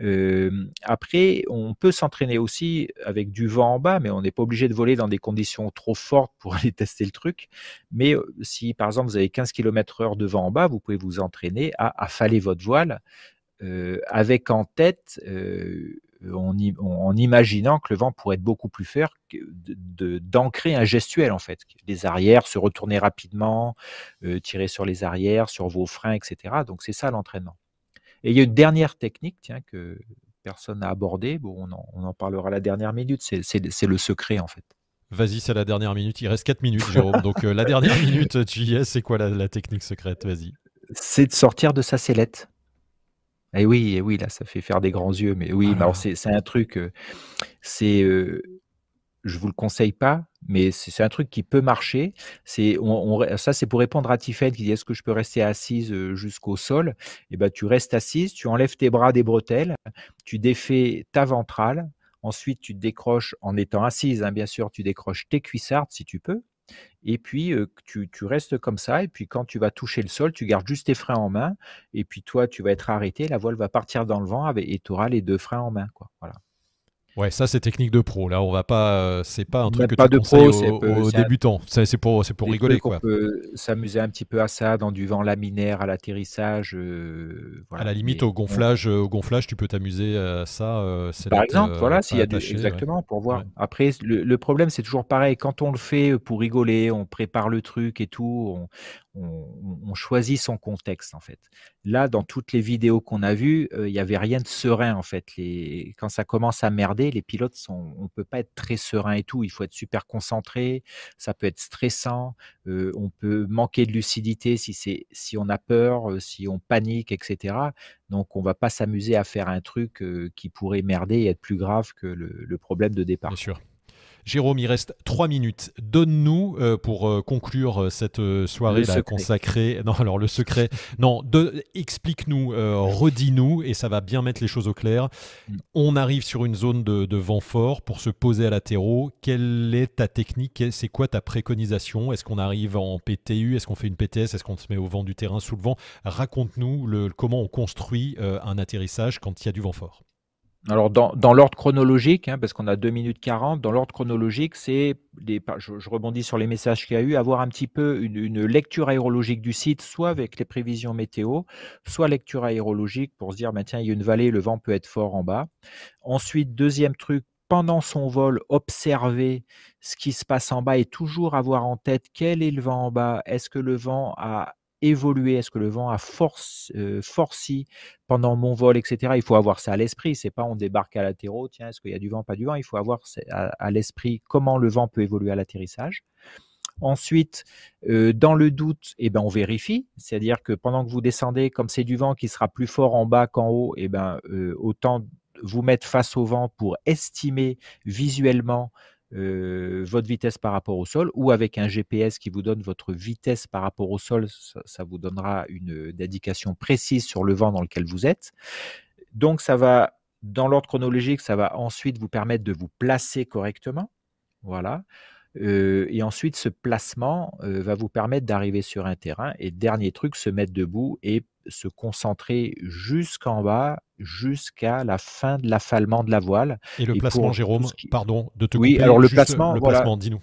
S2: Euh, après, on peut s'entraîner aussi avec du vent en bas, mais on n'est pas obligé de voler dans des conditions trop fortes pour (laughs) aller tester le truc. Mais si par exemple vous avez 15 km heure de vent en bas, vous pouvez vous entraîner à affaler votre voile avec en tête en, imaginant que le vent pourrait être beaucoup plus fort, d'ancrer un gestuel en fait. Les arrières, se retourner rapidement, euh, tirer sur les arrières, sur vos freins, etc. Donc c'est ça l'entraînement. Et il y a une dernière technique tiens, que personne n'a abordée, bon, on en, parlera la dernière minute, c'est le secret en fait.
S1: Vas-y, c'est la dernière minute. Il reste 4 minutes, Jérôme. Donc, euh, la dernière (laughs) minute, tu y es. C'est quoi la, la technique secrète? Vas-y.
S2: C'est de sortir de sa sellette. Eh oui, oui, là, ça fait faire des grands yeux, mais oui, alors c'est un truc, c'est, je vous le conseille pas, mais c'est un truc qui peut marcher. C'est, ça, c'est pour répondre à Tiffen qui dit est-ce que je peux rester assise jusqu'au sol? Eh ben, tu restes assise, tu enlèves tes bras des bretelles, tu défais ta ventrale, ensuite tu te décroches en étant assise, hein, bien sûr, tu décroches tes cuissardes si tu peux. Et puis, tu, restes comme ça. Et puis, quand tu vas toucher le sol, tu gardes juste tes freins en main. Et puis, toi, tu vas être arrêté. La voile va partir dans le vent et tu auras les deux freins en main.
S1: Ouais, ça c'est technique de pro. Là, on va pas, euh, c'est pas un truc que tu de conseilles aux, débutants. C'est pour, c'est pour rigoler quoi.
S2: On peut s'amuser un petit peu à ça dans du vent laminaire à l'atterrissage.
S1: Euh, à la limite, au gonflage, au gonflage, tu peux t'amuser à ça. Euh,
S2: Par exemple, voilà, s'il y a du, exactement pour voir. Après, le, problème c'est toujours pareil. Quand on le fait pour rigoler, on prépare le truc et tout, on, on, choisit son contexte en fait. Là, dans toutes les vidéos qu'on a vues, il n'y avait rien de serein en fait. Les, quand ça commence à merder, les pilotes sont, on peut pas être très serein et tout. Il faut être super concentré. Ça peut être stressant. on peut manquer de lucidité si c'est, si on a peur, si on panique, etc. Donc, on va pas s'amuser à faire un truc qui pourrait merder et être plus grave que le, le problème de départ.
S1: Bien sûr. Jérôme, il reste trois minutes. Donne-nous, euh, pour euh, conclure euh, cette soirée consacrée. (laughs) Non, alors le secret. Non, explique-nous, redis-nous, et ça va bien mettre les choses au clair. Mm. On arrive sur une zone de, vent fort pour se poser à latéraux. Quelle est ta technique? C'est quoi ta préconisation? Est-ce qu'on arrive en PTU Est-ce qu'on fait une PTS Est-ce qu'on se met au vent du terrain sous le vent? Raconte-nous le, comment on construit un atterrissage quand il y a du vent fort.
S2: Alors, dans, l'ordre chronologique, hein, parce qu'on a 2 minutes 40, dans l'ordre chronologique, c'est, je, rebondis sur les messages qu'il y a eu, avoir un petit peu une, lecture aérologique du site, soit avec les prévisions météo, soit lecture aérologique pour se dire, bah, tiens, il y a une vallée, le vent peut être fort en bas. Ensuite, deuxième truc, pendant son vol, observer ce qui se passe en bas et toujours avoir en tête quel est le vent en bas. Est-ce que le vent a évoluer? Est-ce que le vent a force, euh, forci pendant mon vol, etc. Il faut avoir ça à l'esprit. C'est pas on débarque à latéraux, tiens, est-ce qu'il y a du vent, pas du vent? Il faut avoir à, l'esprit comment le vent peut évoluer à l'atterrissage. Ensuite, dans le doute, eh ben, on vérifie. C'est-à-dire que pendant que vous descendez, comme c'est du vent qui sera plus fort en bas qu'en haut, eh ben, autant vous mettre face au vent pour estimer visuellement votre vitesse par rapport au sol ou avec un GPS qui vous donne votre vitesse par rapport au sol, ça, vous donnera une, indication précise sur le vent dans lequel vous êtes. Donc ça va, dans l'ordre chronologique, ça va ensuite vous permettre de vous placer correctement. Voilà. et ensuite, ce placement va vous permettre d'arriver sur un terrain. Et dernier truc, se mettre debout et se concentrer jusqu'en bas, jusqu'à la fin de l'affalement de la voile.
S1: Et le placement, Jérôme, pardon de te
S2: oui,
S1: couper.
S2: alors le placement,
S1: le placement, dis-nous.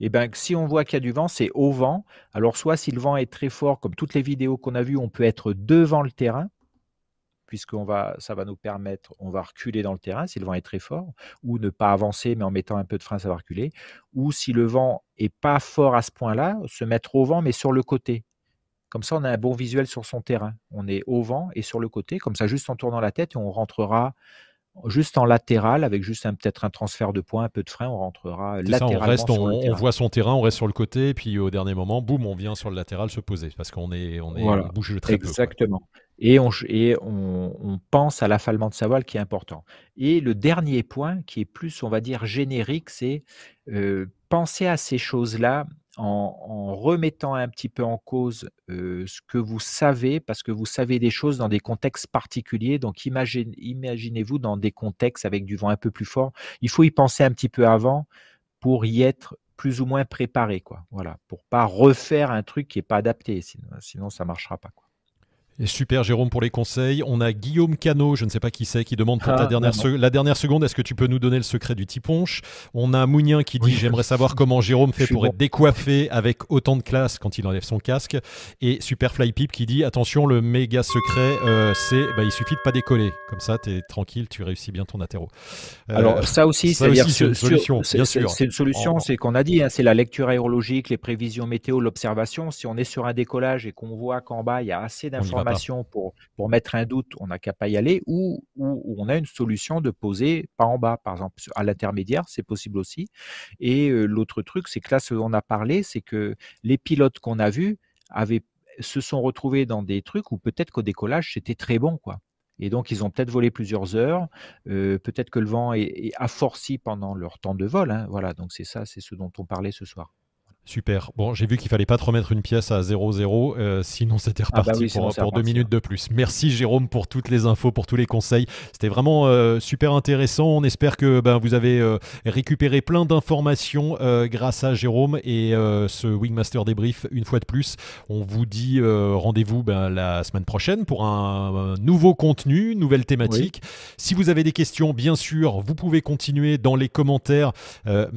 S2: Eh ben, si on voit qu'il y a du vent, c'est au vent. Alors, soit si le vent est très fort, comme toutes les vidéos qu'on a vues, on peut être devant le terrain, puisqu'on va, ça va nous permettre, on va reculer dans le terrain si le vent est très fort, ou ne pas avancer, mais en mettant un peu de frein, ça va reculer. Ou si le vent est pas fort à ce point-là, se mettre au vent, mais sur le côté. Comme ça, on a un bon visuel sur son terrain. On est au vent et sur le côté, comme ça, juste en tournant la tête, et on rentrera juste en latéral avec juste peut-être un transfert de points, un peu de frein, on rentrera latéralement.
S1: on, reste, on, voit son terrain, on reste sur le côté, et puis au dernier moment, boum, on vient sur le latéral se poser parce qu'on est, on est, bouge très
S2: Exactement. peu. Exactement. Et, on, et on, pense à l'affalement de sa voile qui est important. Et le dernier point, qui est plus, on va dire, générique, c'est euh, penser à ces choses-là en, remettant un petit peu en cause ce que vous savez, parce que vous savez des choses dans des contextes particuliers. Donc imaginez-vous dans des contextes avec du vent un peu plus fort. Il faut y penser un petit peu avant pour y être plus ou moins préparé, quoi. Voilà, pour pas refaire un truc qui est pas adapté, sinon, sinon ça marchera pas. Quoi
S1: super Jérôme pour les conseils. On a Guillaume Cano, je ne sais pas qui c'est, qui demande pour ta ah, dernière la dernière seconde, est-ce que tu peux nous donner le secret du tiponche? On a Mounien qui dit j'aimerais savoir comment Jérôme fait pour être décoiffé avec autant de classe quand il enlève son casque. Et Super Pip qui dit attention le méga secret euh, c'est bah, il suffit de pas décoller. Comme ça tu es tranquille, tu réussis bien ton atterro.
S2: Euh, Alors ça aussi c'est
S1: une solution, bien sûr.
S2: C'est une solution, c'est qu'on a dit, hein, c'est la lecture aérologique, les prévisions météo, l'observation. Si on est sur un décollage et qu'on voit qu'en bas il y a assez d'informations pour, pour mettre un doute, on n'a qu'à pas y aller, ou, ou, on a une solution de poser pas en bas, par exemple, à l'intermédiaire, c'est possible aussi. Et l'autre truc, c'est que là, ce dont on a parlé, c'est que les pilotes qu'on a vus avaient, se sont retrouvés dans des trucs où peut-être qu'au décollage, c'était très bon, quoi. Et donc, ils ont peut-être volé plusieurs heures. peut-être que le vent est, est pendant leur temps de vol. Hein. Voilà, donc c'est ça, c'est ce dont on parlait ce soir.
S1: Super. Bon, j'ai vu qu'il fallait pas te remettre une pièce à 0-0, euh, sinon c'était ah bah reparti pour, deux minutes de plus. Merci Jérôme pour toutes les infos, pour tous les conseils. C'était vraiment euh, super intéressant. On espère que ben, vous avez euh, récupéré plein d'informations grâce à Jérôme et ce Wingmaster débrief une fois de plus. On vous dit rendez-vous ben, la semaine prochaine pour un, nouveau contenu, nouvelle thématique. Si vous avez des questions, bien sûr, vous pouvez continuer dans les commentaires.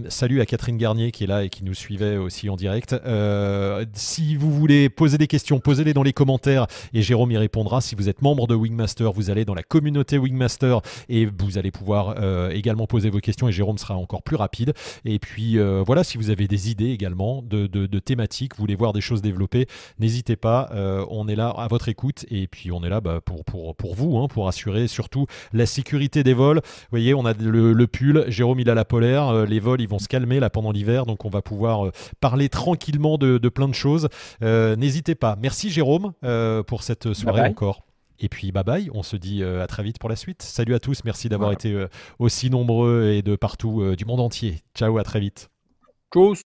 S1: salut à Catherine Garnier qui est là et qui nous suivait aussi en direct. Euh, si vous voulez poser des questions, posez-les dans les commentaires et Jérôme y répondra. Si vous êtes membre de Wingmaster, vous allez dans la communauté Wingmaster et vous allez pouvoir euh, également poser vos questions et Jérôme sera encore plus rapide. Et puis euh, voilà, si vous avez des idées également de, thématiques, vous voulez voir des choses développées, n'hésitez pas. on est là à votre écoute et puis on est là bah, pour, pour, pour vous, hein, pour assurer surtout la sécurité des vols. Vous voyez, on a le, le pull, Jérôme il a la polaire, les vols ils vont se calmer là pendant l'hiver, donc on va pouvoir parler tranquillement de, plein de choses. Euh, n'hésitez pas. Merci Jérôme euh, pour cette soirée encore. Et puis bye bye, on se dit euh, à très vite pour la suite. Salut à tous, merci d'avoir été aussi nombreux et de partout du monde entier. Ciao, à très vite.
S2: Tchuss